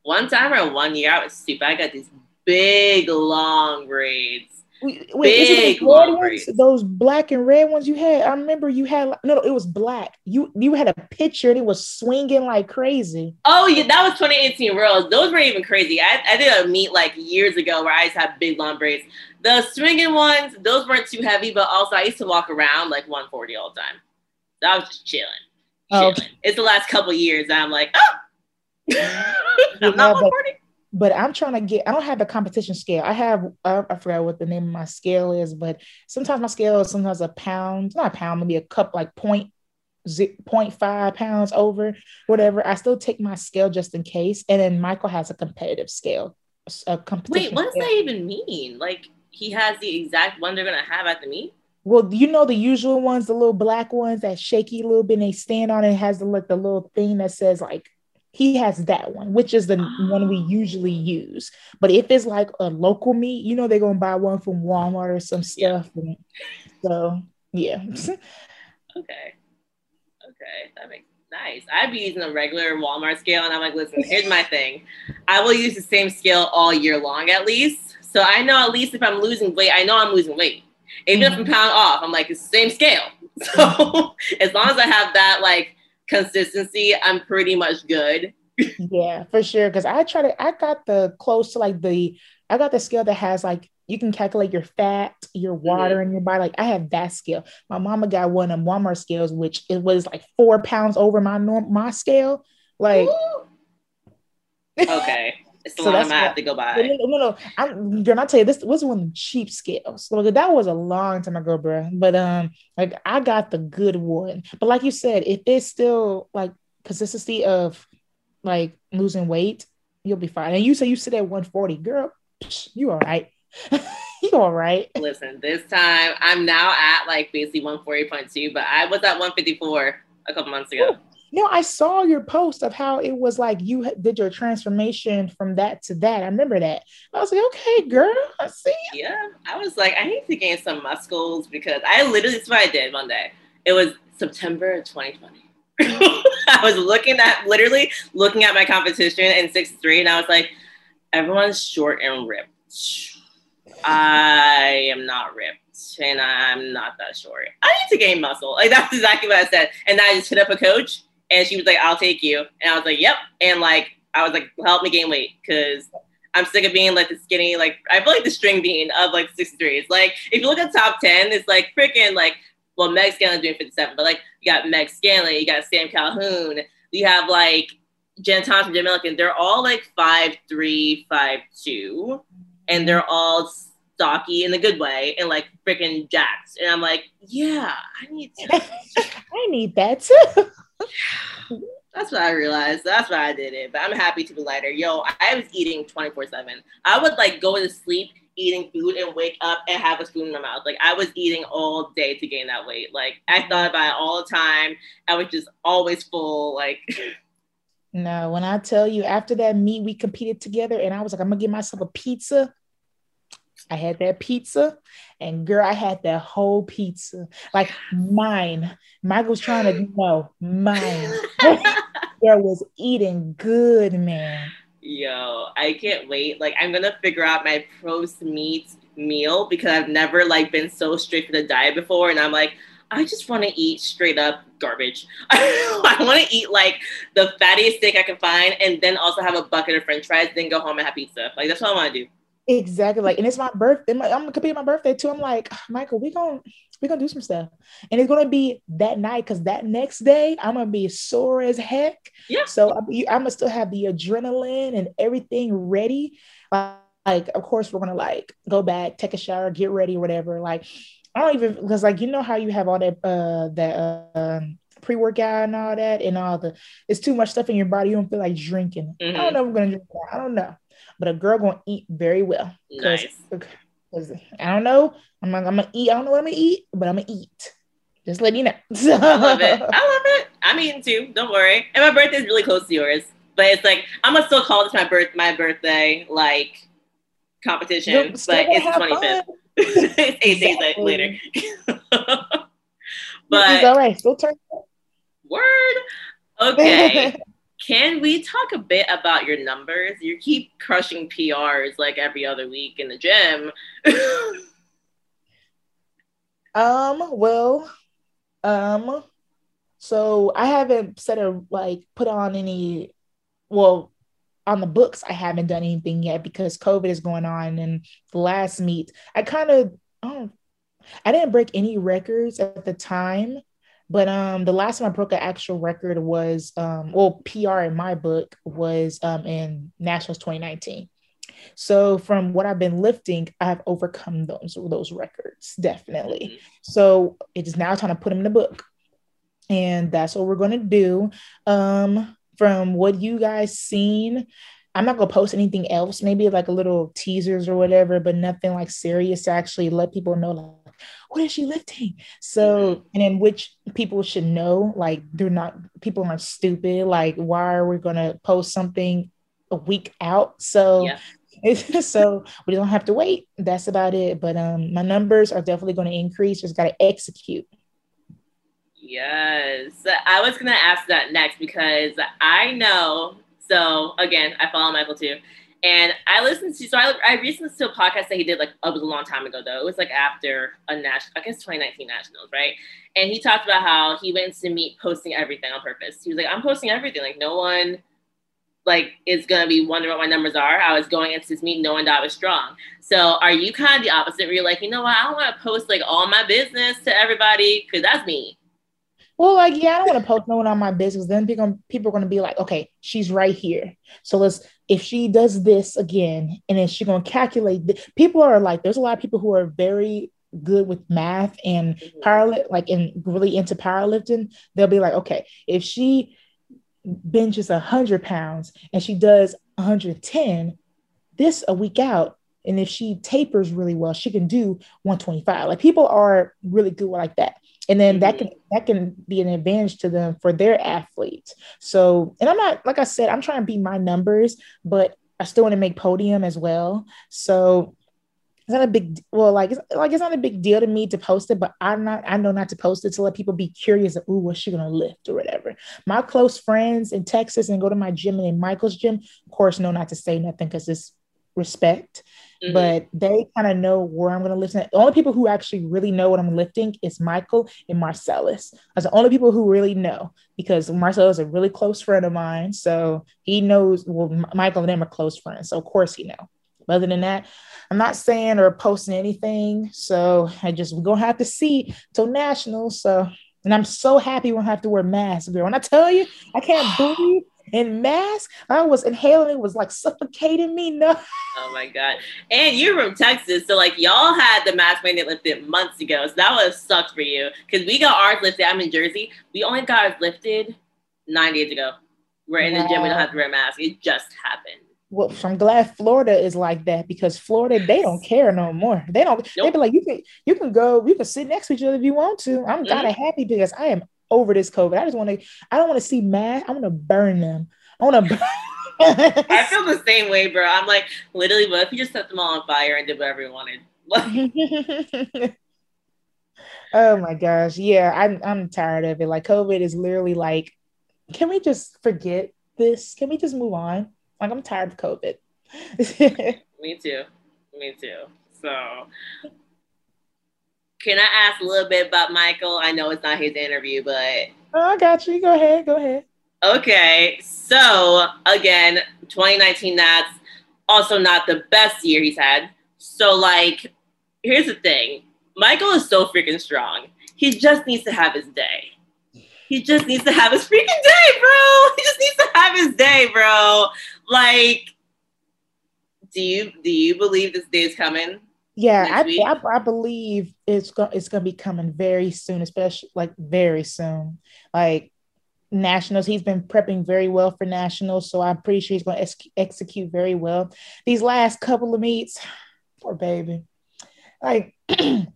one time or one year, I was stupid. I got these big long braids Wait, Big those, ones, those black and red ones you had? I remember you had no, no, it was black. You you had a picture and it was swinging like crazy. Oh yeah, that was 2018 Worlds. Those were even crazy. I, I did a meet like years ago where I just had big long braids. The swinging ones, those weren't too heavy, but also I used to walk around like 140 all the time. So I was just chilling. Oh, chilling. Oh. It's the last couple years I'm like, oh, I'm not 140 but I'm trying to get, I don't have the competition scale. I have, I, I forgot what the name of my scale is, but sometimes my scale is sometimes a pound, not a pound, maybe a cup like point, 0.5 pounds over, whatever. I still take my scale just in case. And then Michael has a competitive scale. A competition Wait, what does scale. that even mean? Like he has the exact one they're going to have at the meet? Well, you know the usual ones, the little black ones that shaky a little bit, and they stand on it, it has the like the little thing that says like he has that one, which is the one we usually use. But if it's like a local meet, you know, they're gonna buy one from Walmart or some stuff. Yeah. So yeah. okay. Okay, that makes nice. I'd be using a regular Walmart scale, and I'm like, listen, here's my thing. I will use the same scale all year long at least. So I know at least if I'm losing weight, I know I'm losing weight. Even mm-hmm. if I'm pound off, I'm like, it's the same scale. So as long as I have that like consistency, I'm pretty much good. yeah, for sure. Cause I try to, I got the close to like the, I got the scale that has like, you can calculate your fat, your water mm-hmm. in your body. Like I have that scale. My mama got one of Walmart scales, which it was like four pounds over my norm, my scale. Like, okay. It's the so one I'm gonna have to go buy. No, no, no. I'm gonna tell you this was one of the cheap scales. Like that was a long time ago, bro. But um, like I got the good one. But like you said, if it's still like consistency of like losing weight, you'll be fine. And you say you sit at 140, girl, you all right. you all right. Listen, this time I'm now at like basically 140.2, but I was at 154 a couple months ago. Ooh no, I saw your post of how it was like you did your transformation from that to that. I remember that. I was like, okay, girl, I see. Yeah, I was like, I need to gain some muscles because I literally, that's what I did one day. It was September 2020. I was looking at, literally looking at my competition in six three, and I was like, everyone's short and ripped. I am not ripped and I'm not that short. I need to gain muscle. Like that's exactly what I said. And I just hit up a coach and she was like, I'll take you. And I was like, yep. And like, I was like, help me gain weight because I'm sick of being like the skinny, like, I feel like the string bean of like 63. It's like, if you look at top 10, it's like freaking like, well, Meg Scanlon's doing 57, but like, you got Meg Scanlon, you got Sam Calhoun, you have like Jen Thompson, Jen Milliken. They're all like five three, five two, and they're all stocky in a good way and like freaking jacked. And I'm like, yeah, I need to. I need that too. That's what I realized. That's why I did it. But I'm happy to be lighter. Yo, I was eating 24 7. I would like go to sleep eating food and wake up and have a spoon in my mouth. Like I was eating all day to gain that weight. Like I thought about it all the time. I was just always full. Like No, when I tell you after that meet, we competed together and I was like, I'm gonna give myself a pizza. I had that pizza, and girl, I had that whole pizza, like mine. Michael was trying to know mine. girl was eating good, man. Yo, I can't wait. Like, I'm gonna figure out my post meet meal because I've never like been so strict with a diet before, and I'm like, I just want to eat straight up garbage. I want to eat like the fattiest steak I can find, and then also have a bucket of French fries, then go home and have pizza. Like that's what I want to do. Exactly. Like, and it's my birthday. My, I'm gonna be my birthday too. I'm like, Michael, we gonna we gonna do some stuff, and it's gonna be that night because that next day I'm gonna be sore as heck. Yeah. So I'm, I'm gonna still have the adrenaline and everything ready. Like, like, of course, we're gonna like go back, take a shower, get ready, whatever. Like, I don't even because like you know how you have all that uh that uh, pre workout and all that and all the it's too much stuff in your body. You don't feel like drinking. Mm-hmm. I don't mm-hmm. know if I'm gonna drink that. I don't know, but a girl gonna eat very well. Nice. Cause I don't know. I'm I'm gonna eat. I don't know what I'm gonna eat, but I'm gonna eat. Just let you know. I love it. I love it. I'm eating too. Don't worry. And my birthday is really close to yours, but it's like I'm gonna still call this my birth my birthday like competition, You're but it's the 25th. it's eight days later. but all right. Still turn. Word. Okay. Can we talk a bit about your numbers? You keep crushing PRs like every other week in the gym. um, well, um, so I haven't set a like put on any well on the books I haven't done anything yet because COVID is going on and the last meet I kind of I didn't break any records at the time but um, the last time I broke an actual record was um, well, PR in my book was um, in Nationals 2019. So from what I've been lifting, I have overcome those those records definitely. Mm-hmm. So it is now time to put them in the book, and that's what we're going to do. Um, from what you guys seen, I'm not gonna post anything else, maybe like a little teasers or whatever, but nothing like serious to actually let people know like what is she lifting? So, mm-hmm. and in which people should know, like they're not people aren't stupid. Like, why are we gonna post something a week out? So yeah. so we don't have to wait. That's about it. But um my numbers are definitely gonna increase. Just gotta execute. Yes. I was gonna ask that next because I know so again, I follow Michael too. And I listened to, so I, I recently listened to a podcast that he did like, it was a long time ago though. It was like after a national, I guess 2019 Nationals, right? And he talked about how he went to meet posting everything on purpose. He was like, I'm posting everything. Like, no one like is gonna be wondering what my numbers are. I was going into this meeting knowing that I was strong. So are you kind of the opposite where you're like, you know what, I don't want to post like all my business to everybody because that's me. Well, like, yeah, I don't want to post no one on my business. Then people, people are going to be like, okay, she's right here. So let's, if she does this again, and then she's going to calculate. Th- people are like, there's a lot of people who are very good with math and mm-hmm. power, like, and really into powerlifting. They'll be like, okay, if she benches 100 pounds and she does 110, this a week out, and if she tapers really well, she can do 125. Like people are really good like that and then that mm-hmm. can that can be an advantage to them for their athletes. So and i'm not like i said i'm trying to beat my numbers but i still want to make podium as well. So it's not a big well like it's like it's not a big deal to me to post it but i'm not i know not to post it to let people be curious of ooh what's she gonna lift or whatever. My close friends in texas and go to my gym and in michael's gym of course know not to say nothing because it's respect Mm-hmm. But they kind of know where I'm going to listen. The only people who actually really know what I'm lifting is Michael and Marcellus. That's the only people who really know because Marcellus is a really close friend of mine. So he knows, well, Michael and them are close friends. So of course he know. But other than that, I'm not saying or posting anything. So I just, we're going to have to see till nationals. So, and I'm so happy we don't have to wear masks, girl. When I tell you, I can't breathe in mask. I was inhaling, it was like suffocating me. No. Oh my God. And you're from Texas. So like y'all had the mask mandate lifted months ago. So that was sucked for you. Cause we got ours lifted. I'm in Jersey. We only got ours lifted nine days ago. We're in wow. the gym. We don't have to wear masks. It just happened. Well, I'm glad Florida is like that because Florida they don't care no more. They don't. Nope. They be like, you can you can go, you can sit next to each other if you want to. I'm mm-hmm. kind of happy because I am over this COVID. I just want to. I don't want to see masks. I want to burn them. I want to. I feel the same way, bro. I'm like, literally, what if you just set them all on fire and did whatever you wanted? oh my gosh. Yeah, I'm I'm tired of it. Like COVID is literally like, can we just forget this? Can we just move on? Like I'm tired of COVID. Me too. Me too. So can I ask a little bit about Michael? I know it's not his interview, but oh, I got you. Go ahead. Go ahead. Okay. So again, 2019 that's also not the best year he's had. So like here's the thing. Michael is so freaking strong. He just needs to have his day. He just needs to have his freaking day, bro. He just needs to have his day, bro. Like, do you do you believe this day is coming? Yeah, I, I, I believe it's going it's gonna be coming very soon, especially like very soon. Like nationals, he's been prepping very well for nationals, so I'm pretty sure he's gonna ex- execute very well. These last couple of meets, poor baby, like.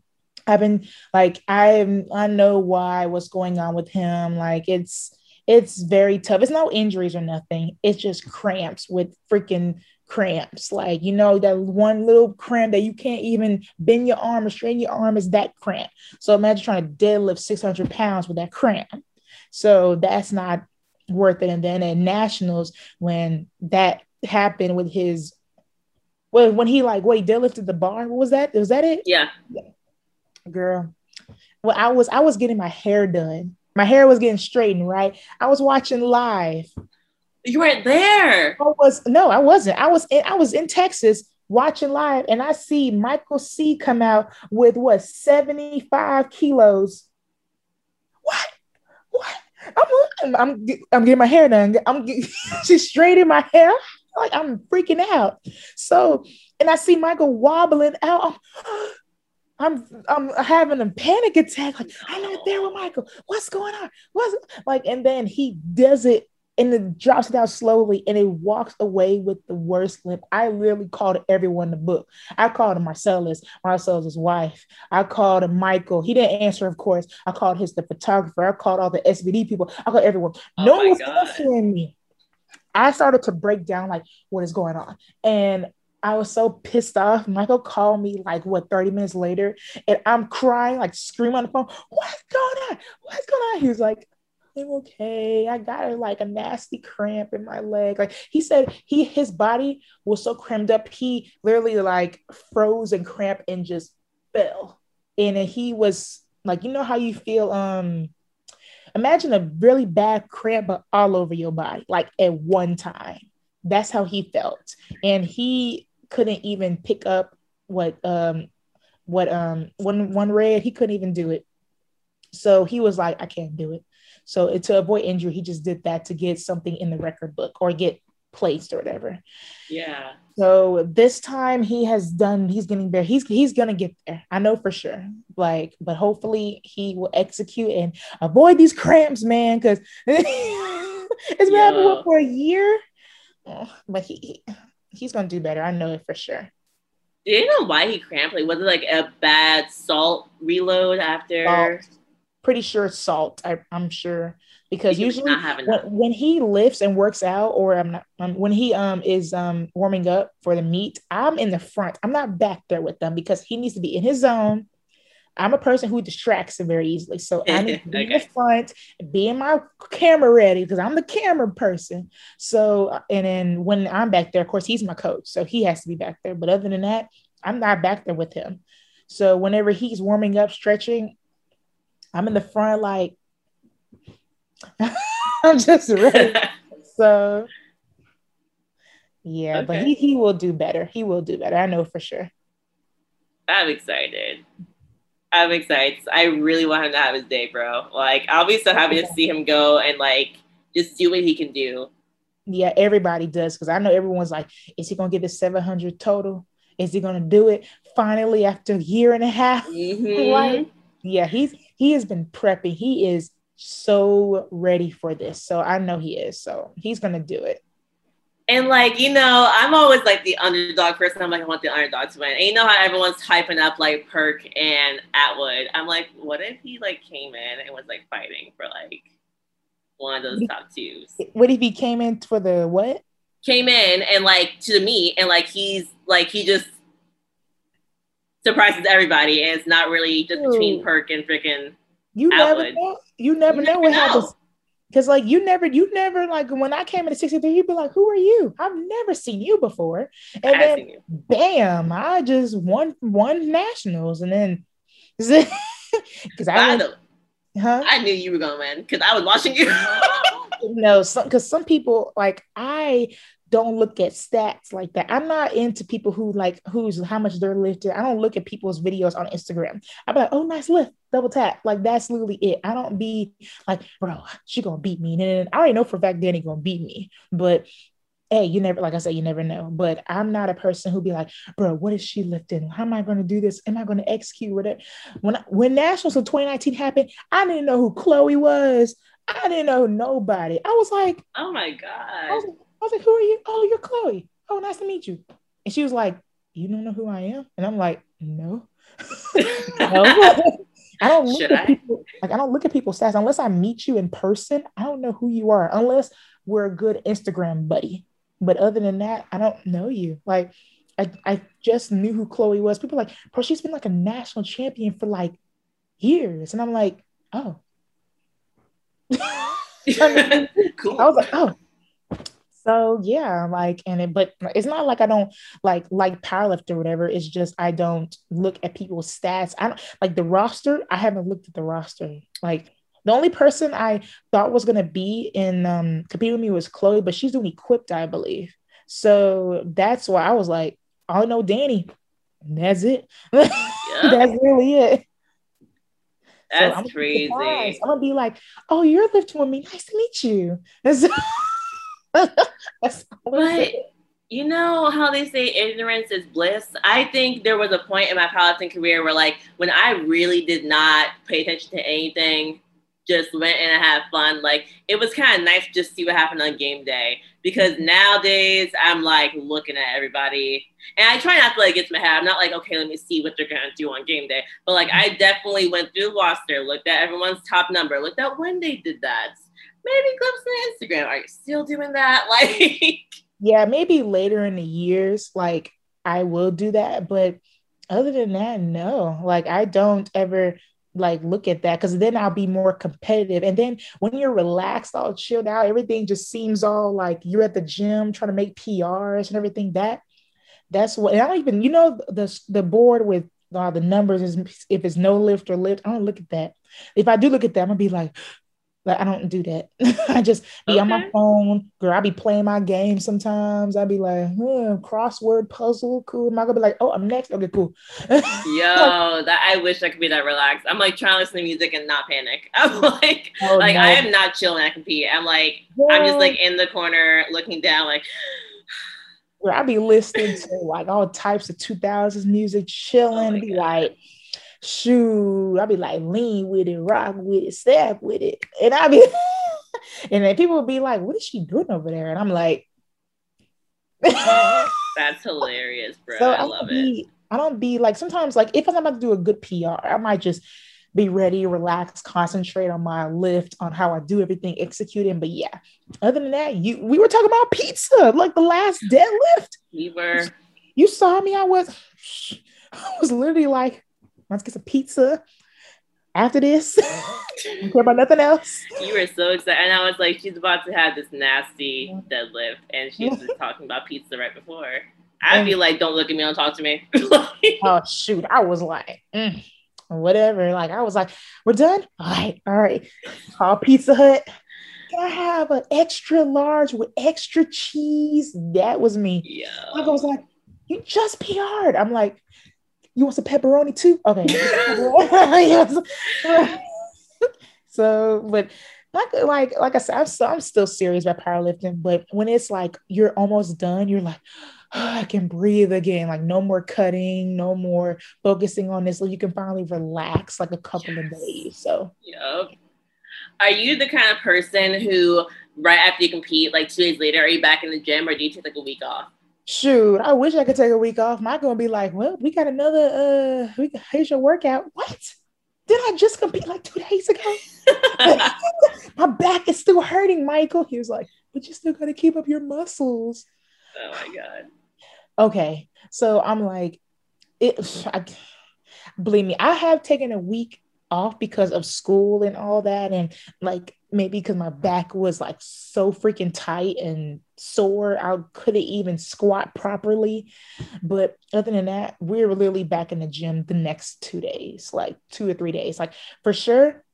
I've been like I I know why what's going on with him. Like it's it's very tough. It's no injuries or nothing. It's just cramps with freaking cramps. Like, you know, that one little cramp that you can't even bend your arm or straighten your arm is that cramp. So imagine trying to deadlift 600 pounds with that cramp. So that's not worth it. And then at nationals, when that happened with his, well, when he like, wait, deadlifted the bar, what was that? Was that it? Yeah. yeah. Girl. Well, I was, I was getting my hair done. My hair was getting straightened, right? I was watching live you weren't there. I was no, I wasn't. I was in, I was in Texas watching live, and I see Michael C come out with what 75 kilos. What? What? I'm I'm I'm getting my hair done. I'm she's straightening my hair. Like I'm freaking out. So, and I see Michael wobbling out. I'm I'm having a panic attack. Like I'm not there with Michael. What's going on? What's like? And then he does it and it drops it down slowly and it walks away with the worst limp. I literally called everyone in the book. I called Marcellus, Marcellus' wife. I called Michael. He didn't answer, of course. I called his the photographer. I called all the SBD people. I called everyone. Oh no one was answering me. I started to break down like what is going on. And I was so pissed off. Michael called me like what 30 minutes later, and I'm crying, like screaming on the phone, What's going on? What's going on? He was like, I'm okay. I got a, like a nasty cramp in my leg. Like he said, he his body was so crammed up, he literally like froze and cramped and just fell. And he was like, you know how you feel. Um, imagine a really bad cramp but all over your body, like at one time. That's how he felt, and he couldn't even pick up what um what um one one red. He couldn't even do it. So he was like, I can't do it. So to avoid injury, he just did that to get something in the record book or get placed or whatever. Yeah. So this time he has done. He's getting there. He's he's gonna get there. I know for sure. Like, but hopefully he will execute and avoid these cramps, man. Because it's been yeah. happening for a year. But he, he he's gonna do better. I know it for sure. Do you know why he cramped? Like, was it like a bad salt reload after? Salt pretty sure salt. I, am sure because usually when, when, he lifts and works out, or I'm not um, when he um is um warming up for the meet, I'm in the front. I'm not back there with them because he needs to be in his zone. I'm a person who distracts him very easily, so I need to be okay. in the front, being my camera ready because I'm the camera person. So, and then when I'm back there, of course, he's my coach, so he has to be back there. But other than that, I'm not back there with him. So whenever he's warming up, stretching, I'm in the front, like I'm just ready. so yeah, okay. but he, he will do better. He will do better. I know for sure. I'm excited. I'm excited. I really want him to have his day, bro. Like, I'll be so happy to see him go and like just do what he can do. Yeah, everybody does because I know everyone's like, is he gonna get the 700 total? Is he gonna do it finally after a year and a half? Mm-hmm. like, yeah, he's he has been prepping. He is so ready for this. So I know he is. So he's gonna do it. And like, you know, I'm always like the underdog person. I'm like, I want the underdog to win. And you know how everyone's hyping up like Perk and Atwood. I'm like, what if he like came in and was like fighting for like one of those top twos? What if he came in for the what? Came in and like to the meet and like he's like he just surprises everybody and it's not really just between Perk and freaking you Atwood. never know. You never you know what happens Cause like you never, you never like when I came into 63, you'd be like, Who are you? I've never seen you before. And I then bam, I just won won nationals. And then because I was, huh? I knew you were gonna win because I was watching you. no, some because some people like I don't look at stats like that. I'm not into people who like who's how much they're lifted. I don't look at people's videos on Instagram. I'm like, oh, nice lift, double tap. Like that's literally it. I don't be like, bro, she gonna beat me. And I already know for a fact Danny gonna beat me. But hey, you never, like I said, you never know. But I'm not a person who be like, bro, what is she lifting? How am I going to do this? Am I going to execute with it? When when Nationals of 2019 happened, I didn't know who Chloe was. I didn't know nobody. I was like, oh my god was like, who are you? Oh, you're Chloe. Oh, nice to meet you. And she was like, you don't know who I am? And I'm like, no. no. I don't look Should at I? people like I don't look at people's stats unless I meet you in person. I don't know who you are unless we're a good Instagram buddy. But other than that, I don't know you. Like I, I just knew who Chloe was. People like, bro, she's been like a national champion for like years. And I'm like, oh. cool. I was like, oh, so yeah, like, and it, but it's not like I don't like like powerlift or whatever. It's just I don't look at people's stats. I don't like the roster. I haven't looked at the roster. Like the only person I thought was gonna be in um compete with me was Chloe, but she's doing equipped, I believe. So that's why I was like, I know Danny. That's it. Yeah. that's really it. That's so I'm crazy. I'm gonna be like, oh, you're lifting with me. Nice to meet you. but you know how they say ignorance is bliss? I think there was a point in my powerlifting career where, like, when I really did not pay attention to anything, just went and had fun. Like, it was kind of nice to just see what happened on game day. Because nowadays, I'm like looking at everybody, and I try not to like get to my head. I'm not like, okay, let me see what they're gonna do on game day. But like, I definitely went through the roster, looked at everyone's top number, looked at when they did that maybe clips on Instagram. Are you still doing that? Like, yeah, maybe later in the years, like I will do that. But other than that, no. Like, I don't ever like look at that because then I'll be more competitive. And then when you're relaxed, all chilled out, everything just seems all like you're at the gym trying to make PRs and everything. That that's what and I don't even you know the the board with uh, the numbers is if it's no lift or lift. I don't look at that. If I do look at that, I'm gonna be like, like I don't do that. I just be okay. on my phone. Girl, I be playing my game sometimes. I be like, hmm, crossword puzzle, cool. Am I gonna be like, oh, I'm next? Okay, cool. Yo, that I wish I could be that relaxed. I'm like trying to listen to music and not panic. I'm like, oh, like no. I am not chilling at compete. I'm like, yeah. I'm just like in the corner looking down, like where I be listening to like all types of 2000s music, chilling, oh be God. like shoot, I'll be like lean with it, rock with it, step with it. And I'll be and then people will be like, what is she doing over there? And I'm like, That's hilarious, bro. So I, I love be, it. I don't be like sometimes like if I'm about to do a good PR, I might just be ready, relax, concentrate on my lift, on how I do everything, executing. But yeah, other than that, you we were talking about pizza, like the last deadlift. We were. You saw me. I was, I was literally like, let's get some pizza after this. don't care about nothing else. You were so excited. And I was like, she's about to have this nasty deadlift. And she's just talking about pizza right before. I'd be like, don't look at me, don't talk to me. oh, shoot. I was like, mm, whatever. Like, I was like, we're done? All right, all right. Call Pizza Hut. Can I have an extra large with extra cheese? That was me. Yeah. I was like, you just PR'd. I'm like, you want some pepperoni too? Okay. so, but like, like, like I said, I'm, still, I'm still serious about powerlifting. But when it's like you're almost done, you're like, oh, I can breathe again. Like no more cutting, no more focusing on this. So you can finally relax like a couple yes. of days. So, yep. Are you the kind of person who, right after you compete, like two days later, are you back in the gym, or do you take like a week off? Shoot, I wish I could take a week off. My gonna be like, well, we got another. Uh, we here's your workout. What? Did I just compete like two days ago? my back is still hurting, Michael. He was like, but you still got to keep up your muscles. Oh my God. Okay. So I'm like, it, I, believe me, I have taken a week off because of school and all that. And like maybe because my back was like so freaking tight and sore, I couldn't even squat properly. But other than that, we are literally back in the gym the next two days, like two or three days. Like for sure,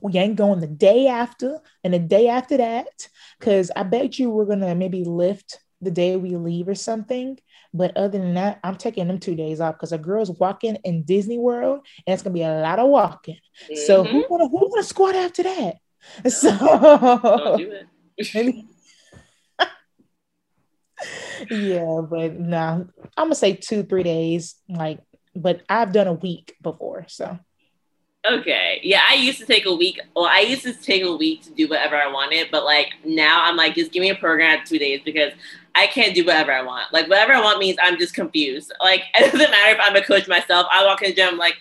we ain't going the day after and the day after that because I bet you we're gonna maybe lift the day we leave or something. But other than that, I'm taking them two days off because a girl's walking in Disney World and it's gonna be a lot of walking. Mm-hmm. So who wanna who wanna squat after that? No, so don't do it. yeah, but no, nah, I'm gonna say two, three days. Like, but I've done a week before, so Okay. Yeah, I used to take a week. Well, I used to take a week to do whatever I wanted, but like now I'm like, just give me a program two days because I can't do whatever I want. Like whatever I want means I'm just confused. Like it doesn't matter if I'm a coach myself. I walk in the gym, like,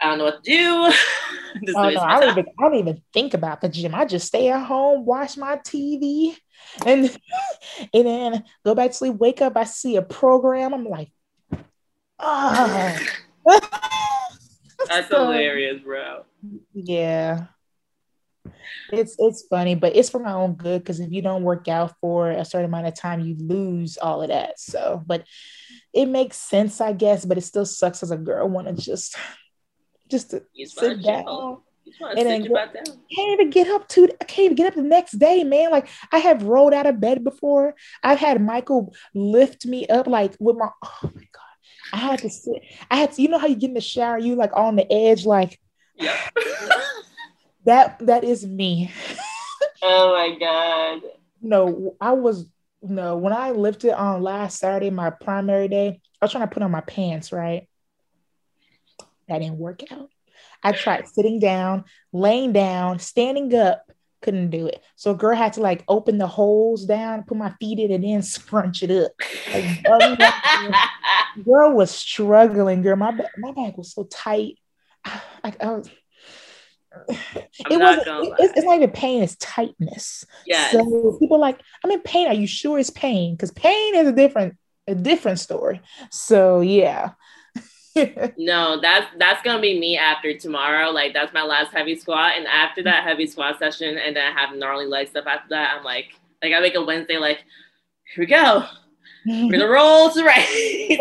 I don't know what to do. oh, no, I don't even I don't even think about the gym. I just stay at home, watch my TV, and and then go back to sleep. Wake up, I see a program. I'm like, ah. Oh. That's so, hilarious, bro. Yeah. It's it's funny, but it's for my own good because if you don't work out for a certain amount of time, you lose all of that. So, but it makes sense, I guess, but it still sucks as a girl want to just just to sit down. And then can't even get up to I can't even get up the next day, man. Like I have rolled out of bed before. I've had Michael lift me up like with my oh my god I had to sit. I had to. You know how you get in the shower, you like on the edge, like. Yeah. that that is me. oh my god. No, I was no when I lifted on last Saturday, my primary day. I was trying to put on my pants, right? That didn't work out. I tried sitting down, laying down, standing up, couldn't do it. So girl had to like open the holes down, put my feet in, and then scrunch it up. Like, girl was struggling. Girl, my my back was so tight. I, I was. it was it's, it's, not even pain, it's tightness. Yeah. So people like, I'm in pain. Are you sure it's pain? Because pain is a different a different story. So yeah. no, that's that's gonna be me after tomorrow. Like that's my last heavy squat, and after that heavy squat session, and then I have gnarly leg stuff after that. I'm like, like I wake up Wednesday, like, here we go. We're gonna roll to the right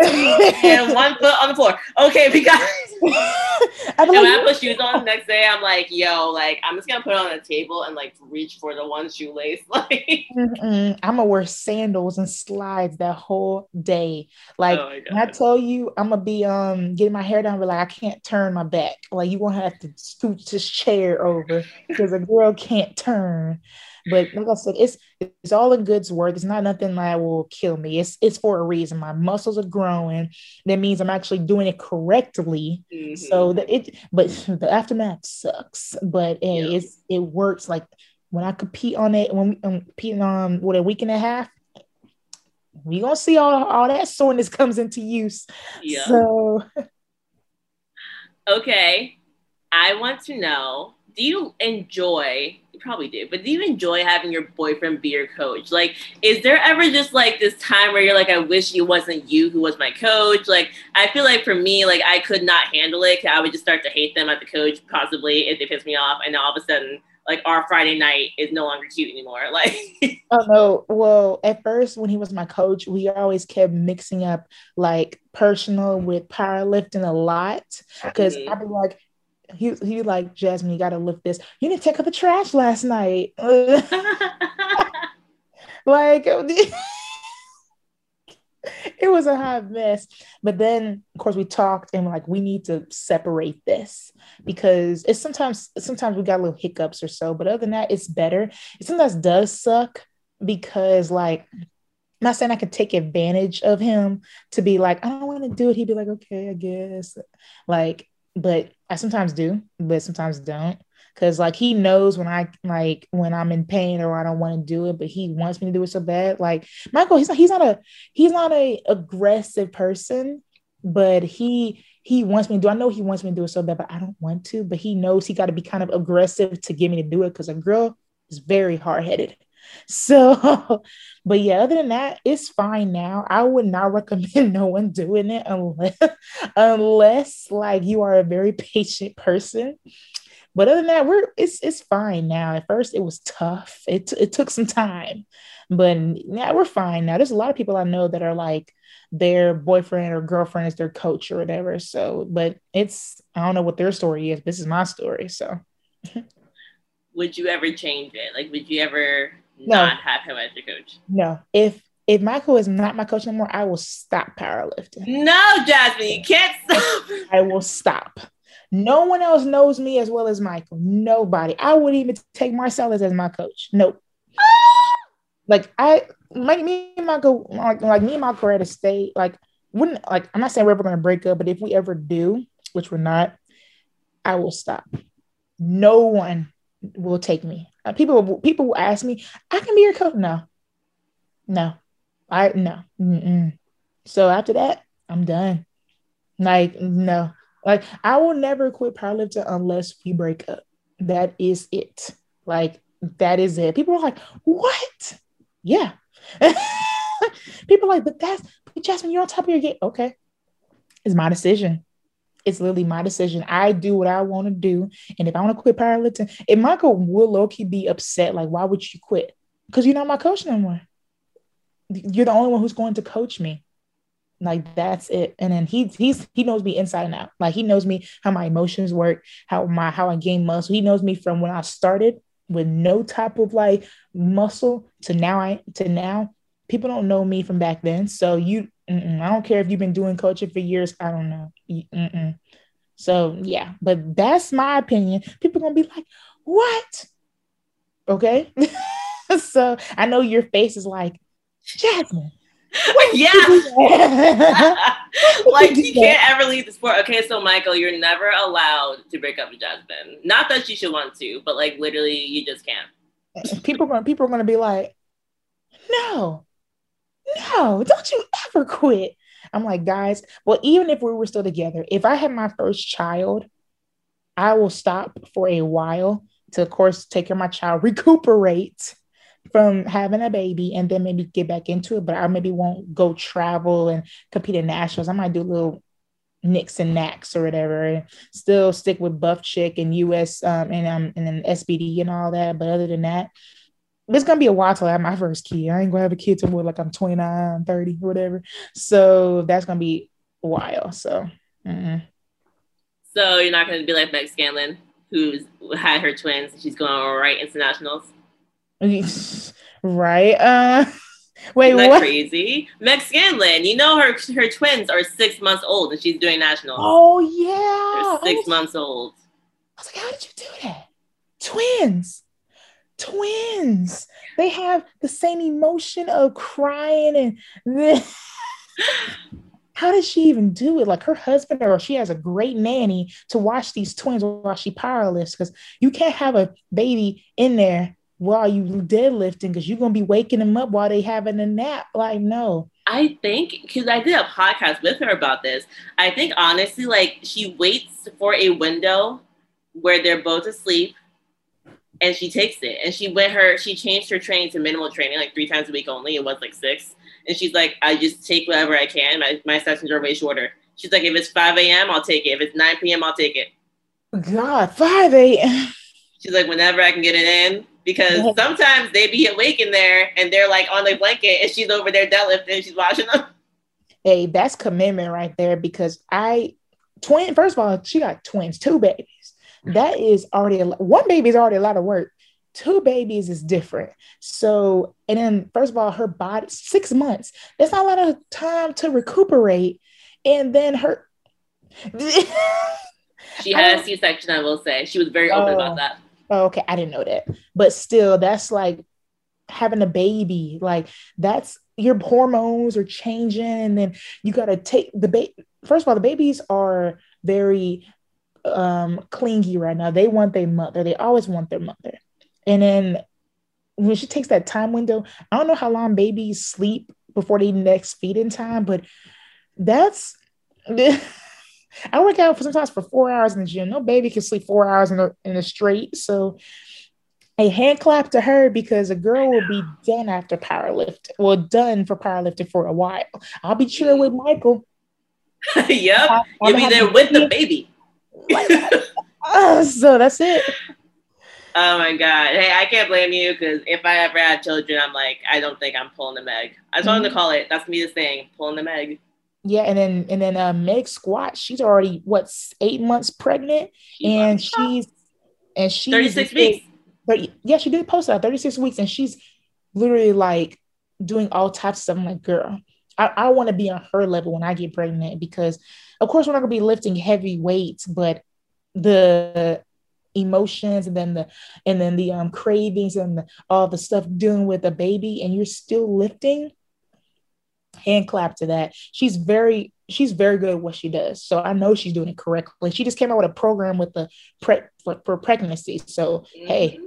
and one foot on the floor. Okay, we got and when I put shoes on the next day, I'm like, yo, like I'm just gonna put it on the table and like reach for the one shoelace. Like I'm gonna wear sandals and slides that whole day. Like oh I tell you, I'm gonna be um getting my hair done, but like I can't turn my back. Like you won't have to scoot this chair over because a girl can't turn. But like I said, it's it's all in good's work. It's not nothing that will kill me. It's it's for a reason. My muscles are growing. That means I'm actually doing it correctly. Mm-hmm. So that it but the aftermath sucks. But hey, yeah. it's it works. Like when I compete on it, when I'm competing on what a week and a half, we gonna see all, all that soreness comes into use. Yeah. So okay. I want to know, do you enjoy you probably do, but do you enjoy having your boyfriend be your coach? Like, is there ever just like this time where you're like, I wish it wasn't you who was my coach? Like, I feel like for me, like I could not handle it. I would just start to hate them as the coach, possibly if they piss me off, and then all of a sudden, like our Friday night is no longer cute anymore. Like, oh no. Well, at first when he was my coach, we always kept mixing up like personal with powerlifting a lot because mm-hmm. I'd be like, he he like Jasmyn, you got to lift this. You didn't take up the trash last night. like it was a hot mess. But then, of course, we talked and like we need to separate this because it's sometimes sometimes we got little hiccups or so. But other than that, it's better. It sometimes does suck because like I'm not saying I could take advantage of him to be like, I don't want to do it. He'd be like, okay, I guess. Like but I sometimes do, but sometimes don't. Cause like he knows when I like when I'm in pain or I don't want to do it, but he wants me to do it so bad. Like Michael, he's not he's not a he's not a aggressive person, but he he wants me to do. I know he wants me to do it so bad, but I don't want to. But he knows he got to be kind of aggressive to get me to do it because a girl is very hard headed. So, but yeah, other than that, it's fine now. I would not recommend no one doing it unless unless like you are a very patient person. But other than that, we're it's it's fine now. At first, it was tough. It it took some time, but yeah, we're fine now. There's a lot of people I know that are like their boyfriend or girlfriend is their coach or whatever. So, but it's I don't know what their story is. This is my story. So, would you ever change it? Like, would you ever not no. have him as your coach? No. If if Michael is not my coach anymore, I will stop powerlifting. No, Jasmyn, you can't stop. I will stop. No one else knows me as well as Michael. Nobody. I wouldn't even take Marcellus as my coach. Nope. like I like me and Michael, like, like me and Michael are at a state, like wouldn't like I'm not saying we're ever gonna break up, but if we ever do, which we're not, I will stop. No one will take me. Uh, people people will ask me, I can be your coach. No, no, I no. Mm-mm. So after that, I'm done. Like no, like I will never quit powerlifting unless we break up. That is it. Like that is it. People are like, what? Yeah. People are like, but that's but Jasmyn, you're on top of your game. Okay. It's my decision. It's literally my decision. I do what I want to do. And if I want to quit powerlifting, if Michael will low-key be upset, like, why would you quit? Because you're not my coach no more. You're the only one who's going to coach me. Like that's it. And then he he's he knows me inside and out. Like he knows me how my emotions work, how my how I gain muscle. He knows me from when I started with no type of like muscle to now I to now. People don't know me from back then. So you I don't care if you've been doing coaching for years. I don't know. Mm-mm. So yeah, but that's my opinion. People gonna be like, "What?" Okay. so I know your face is like, Jasmyn, yeah. like you can't ever leave the sport. Okay, so Michael, you're never allowed to break up with Jasmyn. Not that you should want to, but like literally, you just can't. People people are gonna be like, no, no, don't you ever quit. I'm like, guys, well, even if we were still together, if I had my first child, I will stop for a while to, of course, take care of my child, recuperate from having a baby and then maybe get back into it, but I maybe won't go travel and compete in nationals. I might do little nicks and knacks or whatever, and still stick with Buff Chick and US um, and um and then SBD and all that. But other than that, it's gonna be a while till I have my first kid. I ain't gonna have a kid till more like I'm 29, 30, whatever. So that's gonna be a while. So mm so you're not gonna be like Meg Scanlon, who's had her twins. She's going right into nationals. right. Uh wait, Isn't what? Crazy. Meg Scanlon. You know her her twins are six months old and she's doing nationals. Oh yeah. They're six months old. I was like, how did you do that? Twins. Twins. They have the same emotion of crying and how does she even do it? Like her husband, or she has a great nanny to watch these twins while she powerlifts. Because you can't have a baby in there while you deadlifting because you're gonna be waking them up while they having a nap. Like, no. I think because I did a podcast with her about this. I think honestly, like she waits for a window where they're both asleep and she takes it. And she went her she changed her training to minimal training, like three times a week only. It was like six. And she's like, I just take whatever I can. My my sessions are way shorter. She's like, if it's 5 a.m., I'll take it. If it's 9 p.m., I'll take it. God, 5 a.m. She's like, whenever I can get it in, because sometimes they be awake in there and they're like on the blanket and she's over there deadlifting and she's watching them. Hey, that's commitment right there because I twin first of all, she got twins, two babies. That is already a, one baby is already a lot of work. Two babies is different. So, and then first of all, her body six months. That's not a lot of time to recuperate. And then her she had a C-section, I will say. She was very open about oh. that. Oh, okay, I didn't know that. But still, that's like having a baby. Like that's your hormones are changing, and then you gotta take the baby. First of all, the babies are very um clingy right now. They want their mother. They always want their mother. And then when she takes that time window, I don't know how long babies sleep before they next feeding time, but that's I work out for sometimes for four hours in the gym. No baby can sleep four hours in a, in a straight. So a hand clap to her because a girl will be done after powerlifting. Well, done for powerlifting for a while. I'll be cheering with Michael. yep. i You'll be there with the baby. Uh, so that's it. Oh my god! Hey, I can't blame you because if I ever had children, I'm like, I don't think I'm pulling the Meg. I just wanted to mm-hmm. call it. That's me the thing, pulling the Meg. Yeah, and then and then uh, Meg Squat, she's already what eight months pregnant, and she's and she's thirty six weeks. But yeah, she did post that thirty six weeks, and she's literally like doing all types of stuff. I'm like, girl, I, I want to be on her level when I get pregnant because, of course, we're not gonna be lifting heavy weights, but the emotions and then the and then the um cravings and the, all the stuff dealing with a baby and you're still lifting hand clap to that. She's very she's very good at what she does. So i know she's doing it correctly. She just came out with a program with the prep for, for pregnancy. So mm-hmm. hey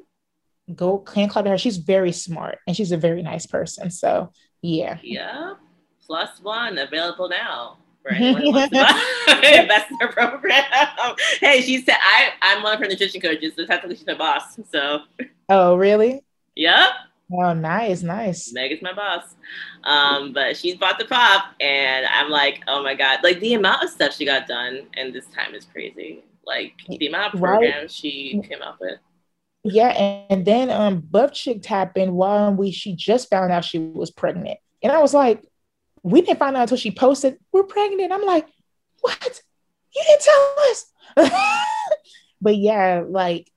go hand clap to her. She's very smart and she's a very nice person. So yeah. Yeah plus one available now for anyone who wants to investor program. hey, she said I I'm one of her nutrition coaches, so technically she's my boss. So. Oh really? Yep. Oh, nice, nice. Meg is my boss. Um, but she's bought the pop, and I'm like, oh my god, like the amount of stuff she got done, and this time is crazy. Like the amount of programs right. she came up with. Yeah, and, and then um, Buff Chick happened while we she just found out she was pregnant, and I was like, we didn't find out until she posted, we're pregnant. I'm like, what? You didn't tell us. but yeah, like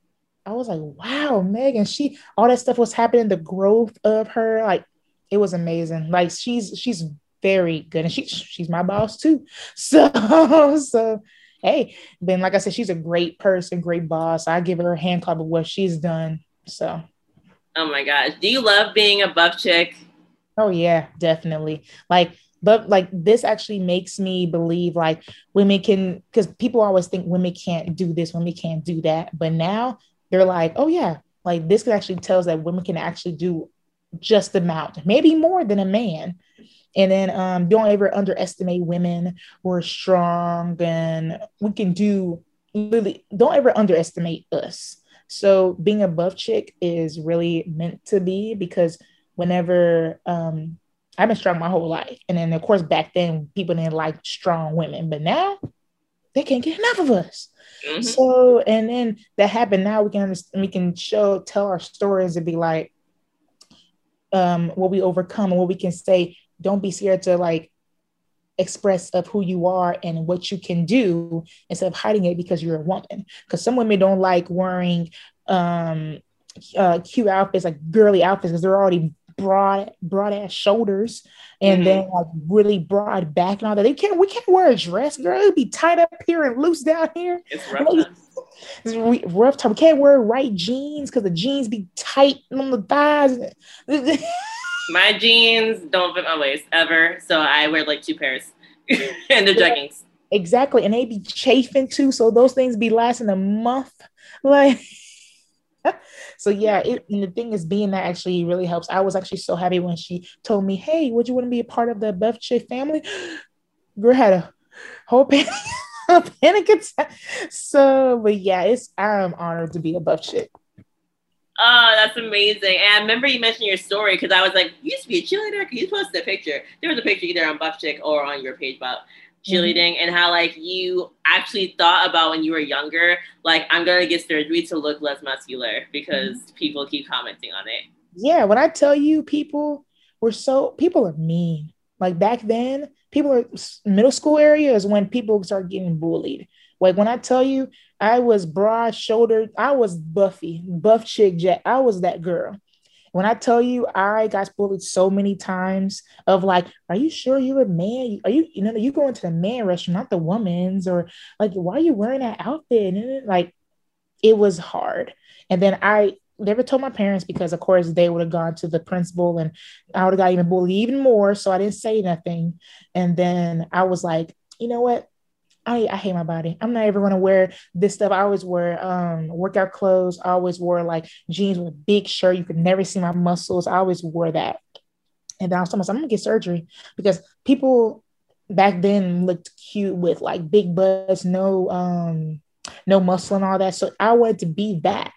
I was like, wow, Megan, she all that stuff was happening, the growth of her, like it was amazing. Like she's she's very good and she she's my boss too. So so hey, then like I said, she's a great person, great boss. I give her a hand clap of what she's done. So oh my gosh. Do you love being a buff chick? Oh yeah, definitely. Like, but like this actually makes me believe like women can because people always think women can't do this, women can't do that. But now they're like, oh yeah, like this actually tells that women can actually do just amount, maybe more than a man. And then um, don't ever underestimate women. We're strong and we can do really, don't ever underestimate us. So being a buff chick is really meant to be because whenever um, I've been strong my whole life. And then of course back then people didn't like strong women, but now they can't get enough of us. Mm-hmm. So and then that happened. Now we can we can show tell our stories and be like um what we overcome and what we can say. Don't be scared to like express of who you are and what you can do instead of hiding it because you're a woman. Because some women don't like wearing um uh cute outfits like girly outfits because they're already broad, broad ass shoulders and mm-hmm. then like really broad back and all that. They can't, we can't wear a dress, girl. It'd be tight up here and loose down here. It's rough. it's rough time. We can't wear right jeans because the jeans be tight on the thighs. my jeans don't fit my waist ever, so I wear like two pairs and the yeah, jeggings. Exactly, and they be chafing too, so those things be lasting a month. Like so yeah, it, and the thing is, being that actually really helps. I was actually so happy when she told me, "Hey, would you want to be a part of the Buff Chick family?" Girl had a whole panic, a panic attack. So, but yeah, it's I'm honored to be a Buff Chick. Oh, that's amazing. And I remember you mentioned your story because I was like, you used to be a cheerleader. You posted a picture. There was a picture either on Buff Chick or on your page about cheerleading mm-hmm. and how like you actually thought about when you were younger, like I'm gonna get surgery to look less muscular because mm-hmm. people keep commenting on it. Yeah, when I tell you people were so people are mean. Like back then, people are middle school area is when people start getting bullied. Like when I tell you I was broad shouldered, I was Buffy, buff chick jack. I was that girl when I tell you I got bullied so many times of like, are you sure you're a man? Are you, you know, you going to the man restroom, not the woman's, or like, why are you wearing that outfit? And like, it was hard. And then I never told my parents because, of course, they would have gone to the principal and I would have got even bullied even more. So I didn't say nothing. And then I was like, you know what? I, I hate my body. I'm not ever gonna wear this stuff. I always wear um workout clothes. I always wore like jeans with a big shirt. You could never see my muscles. I always wore that. And then I was myself, I'm gonna get surgery because people back then looked cute with like big butts, no um, no muscle and all that. So I wanted to be that.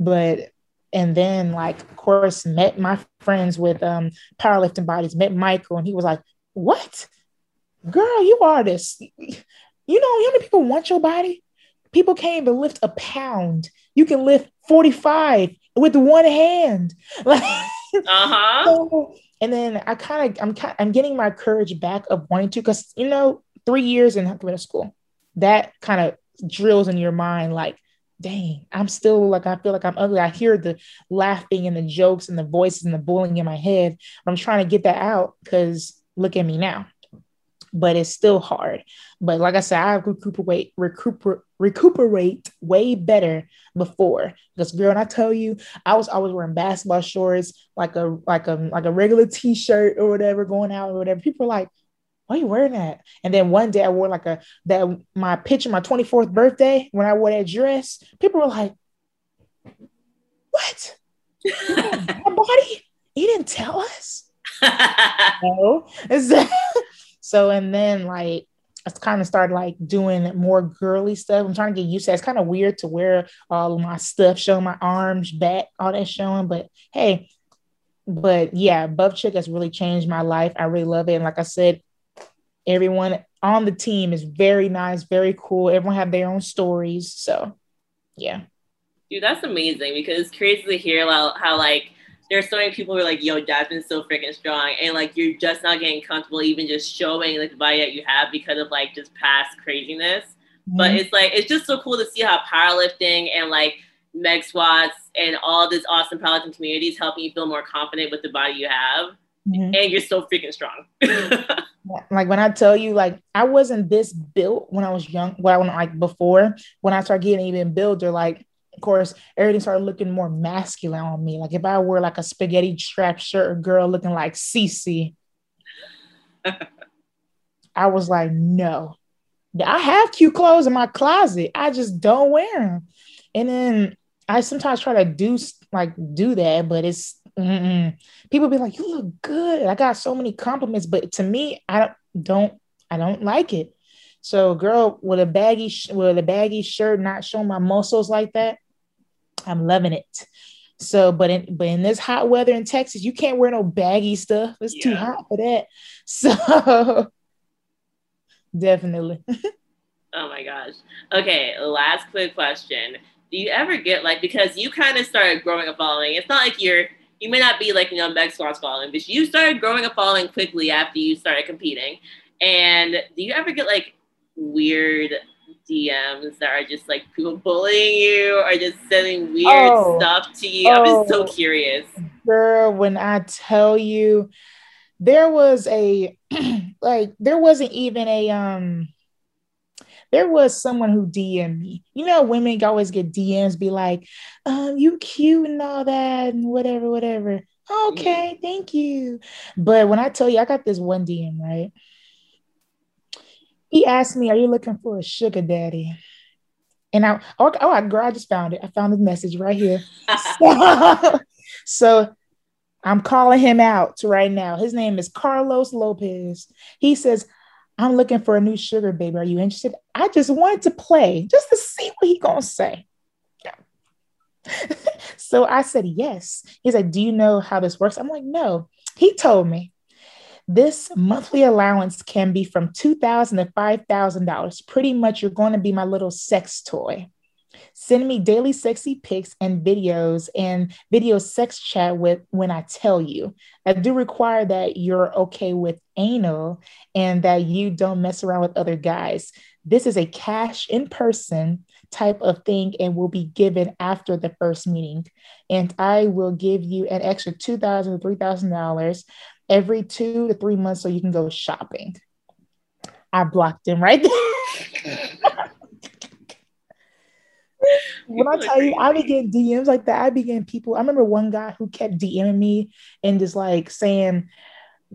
But and then like of course met my friends with um powerlifting bodies, met Michael, and he was like, What? Girl, you are this. You know how many people want your body? People can't even lift a pound. You can lift 45 with one hand. uh-huh. So, and then I kind of I'm kind I'm getting my courage back of wanting to because you know three years in middle school that kind of drills in your mind like dang I'm still like I feel like I'm ugly I hear the laughing and the jokes and the voices and the bullying in my head I'm trying to get that out because look at me now but it's still hard. But like I said, I recuperate, recuperate, recuperate way better before. Because girl, and I tell you, I was always wearing basketball shorts, like a like a like a regular t-shirt or whatever, going out or whatever. People are like, why are you wearing that? And then one day I wore like a that my picture, my 24th birthday, when I wore that dress, people were like, What? my body? You didn't tell us. no. So and then like I kind of started like doing more girly stuff. I'm trying to get used to it. It's kind of weird to wear all of my stuff, showing my arms, back, all that showing. But hey, but yeah, Buff Chick has really changed my life. I really love it. And like I said, everyone on the team is very nice, very cool. Everyone have their own stories. So yeah. Dude, that's amazing because it's crazy to hear how, how like there's so many people who are like, yo, Jasmyn's so freaking strong. And like you're just not getting comfortable even just showing like the body that you have because of like just past craziness. Mm-hmm. But it's like it's just so cool to see how powerlifting and like meg squats and all this awesome powerlifting community is helping you feel more confident with the body you have. Mm-hmm. And you're so freaking strong. like when I tell you, like I wasn't this built when I was young, went like before, when I started getting even builder, like of course, everything started looking more masculine on me. Like if I wore like a spaghetti strap shirt, a girl looking like Cece, I was like, no. I have cute clothes in my closet. I just don't wear them. And then I sometimes try to do like do that, but it's mm-mm. people be like, "You look good." I got so many compliments, but to me, I don't, I don't like it. So, girl with a baggy with a baggy shirt, not showing my muscles like that, I'm loving it. So, but in but in this hot weather in Texas, you can't wear no baggy stuff. It's yeah. too hot for that. So, definitely. oh my gosh. Okay, last quick question. Do you ever get like because you kind of started growing a following? It's not like you're you may not be like you know Meg Squat's following, but you started growing a following quickly after you started competing. And do you ever get like weird DMs that are just like people bullying you or just sending weird oh, stuff to you? I'm just so oh. curious. Girl, when I tell you, there was a like there wasn't even a um there was someone who DM'd me. You know, women always get DMs, be like, um, you cute and all that, and whatever, whatever. Okay, mm-hmm. thank you. But when I tell you, I got this one DM, right? He asked me, Are you looking for a sugar daddy? And I, oh, oh girl, I just found it. I found the message right here. so, so I'm calling him out right now. His name is Carlos Lopez. He says, I'm looking for a new sugar baby. Are you interested? I just wanted to play just to see what he gonna say. so I said yes. He's like, Do you know how this works? I'm like, No. He told me this monthly allowance can be from 2,000 to $5,000. Pretty much, you're going to be my little sex toy. Send me daily sexy pics and videos and video sex chat with when I tell you. I do require that you're okay with anal and that you don't mess around with other guys. This is a cash in person type of thing and will be given after the first meeting. And I will give you an extra 2,000 to $3,000 every two to three months so you can go shopping. I blocked him right there. when I tell you, I began DMs like that. I began people. I remember one guy who kept DMing me and just like saying,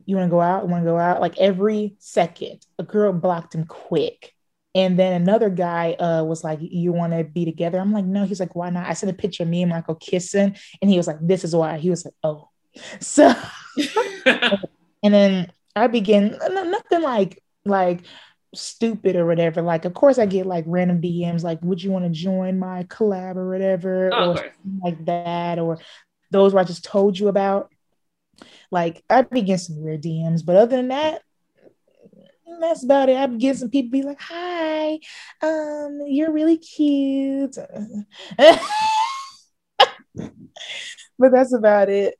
"You want to go out? You want to go out?" Like every second, a girl blocked him quick. And then another guy uh, was like, You want to be together? I'm like, No. He's like, Why not? I sent a picture of me and Michael kissing. And he was like, This is why. He was like, Oh. So, and then I begin nothing like, like, stupid or whatever. Like, of course, I get like random DMs like, "Would you want to join my collab or whatever?" Oh, or like that, or those where I just told you about. Like, I be getting some weird DMs, but other than that, that's about it. I be getting some people be like, "Hi, um, you're really cute," but that's about it.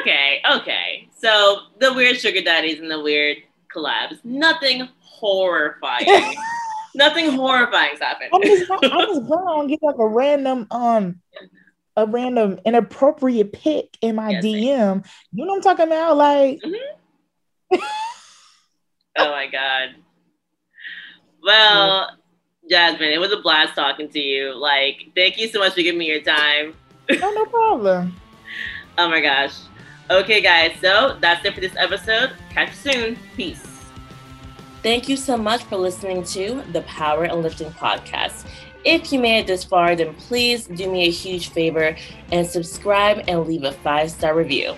Okay, okay. So the weird sugar daddies and the weird collabs. Nothing horrifying. Nothing horrifying's happened. I'm just, I'm just going to get like a random um a random inappropriate pic in my yes, DM. You know what I'm talking about? Like mm-hmm. Oh my god. Well, Jasmyn, it was a blast talking to you. Like, thank you so much for giving me your time. Oh, no problem. oh my gosh. Okay, guys, so that's it for this episode. Catch you soon. Peace. Thank you so much for listening to the Power and Lifting podcast. If you made it this far, then please do me a huge favor and subscribe and leave a five star review.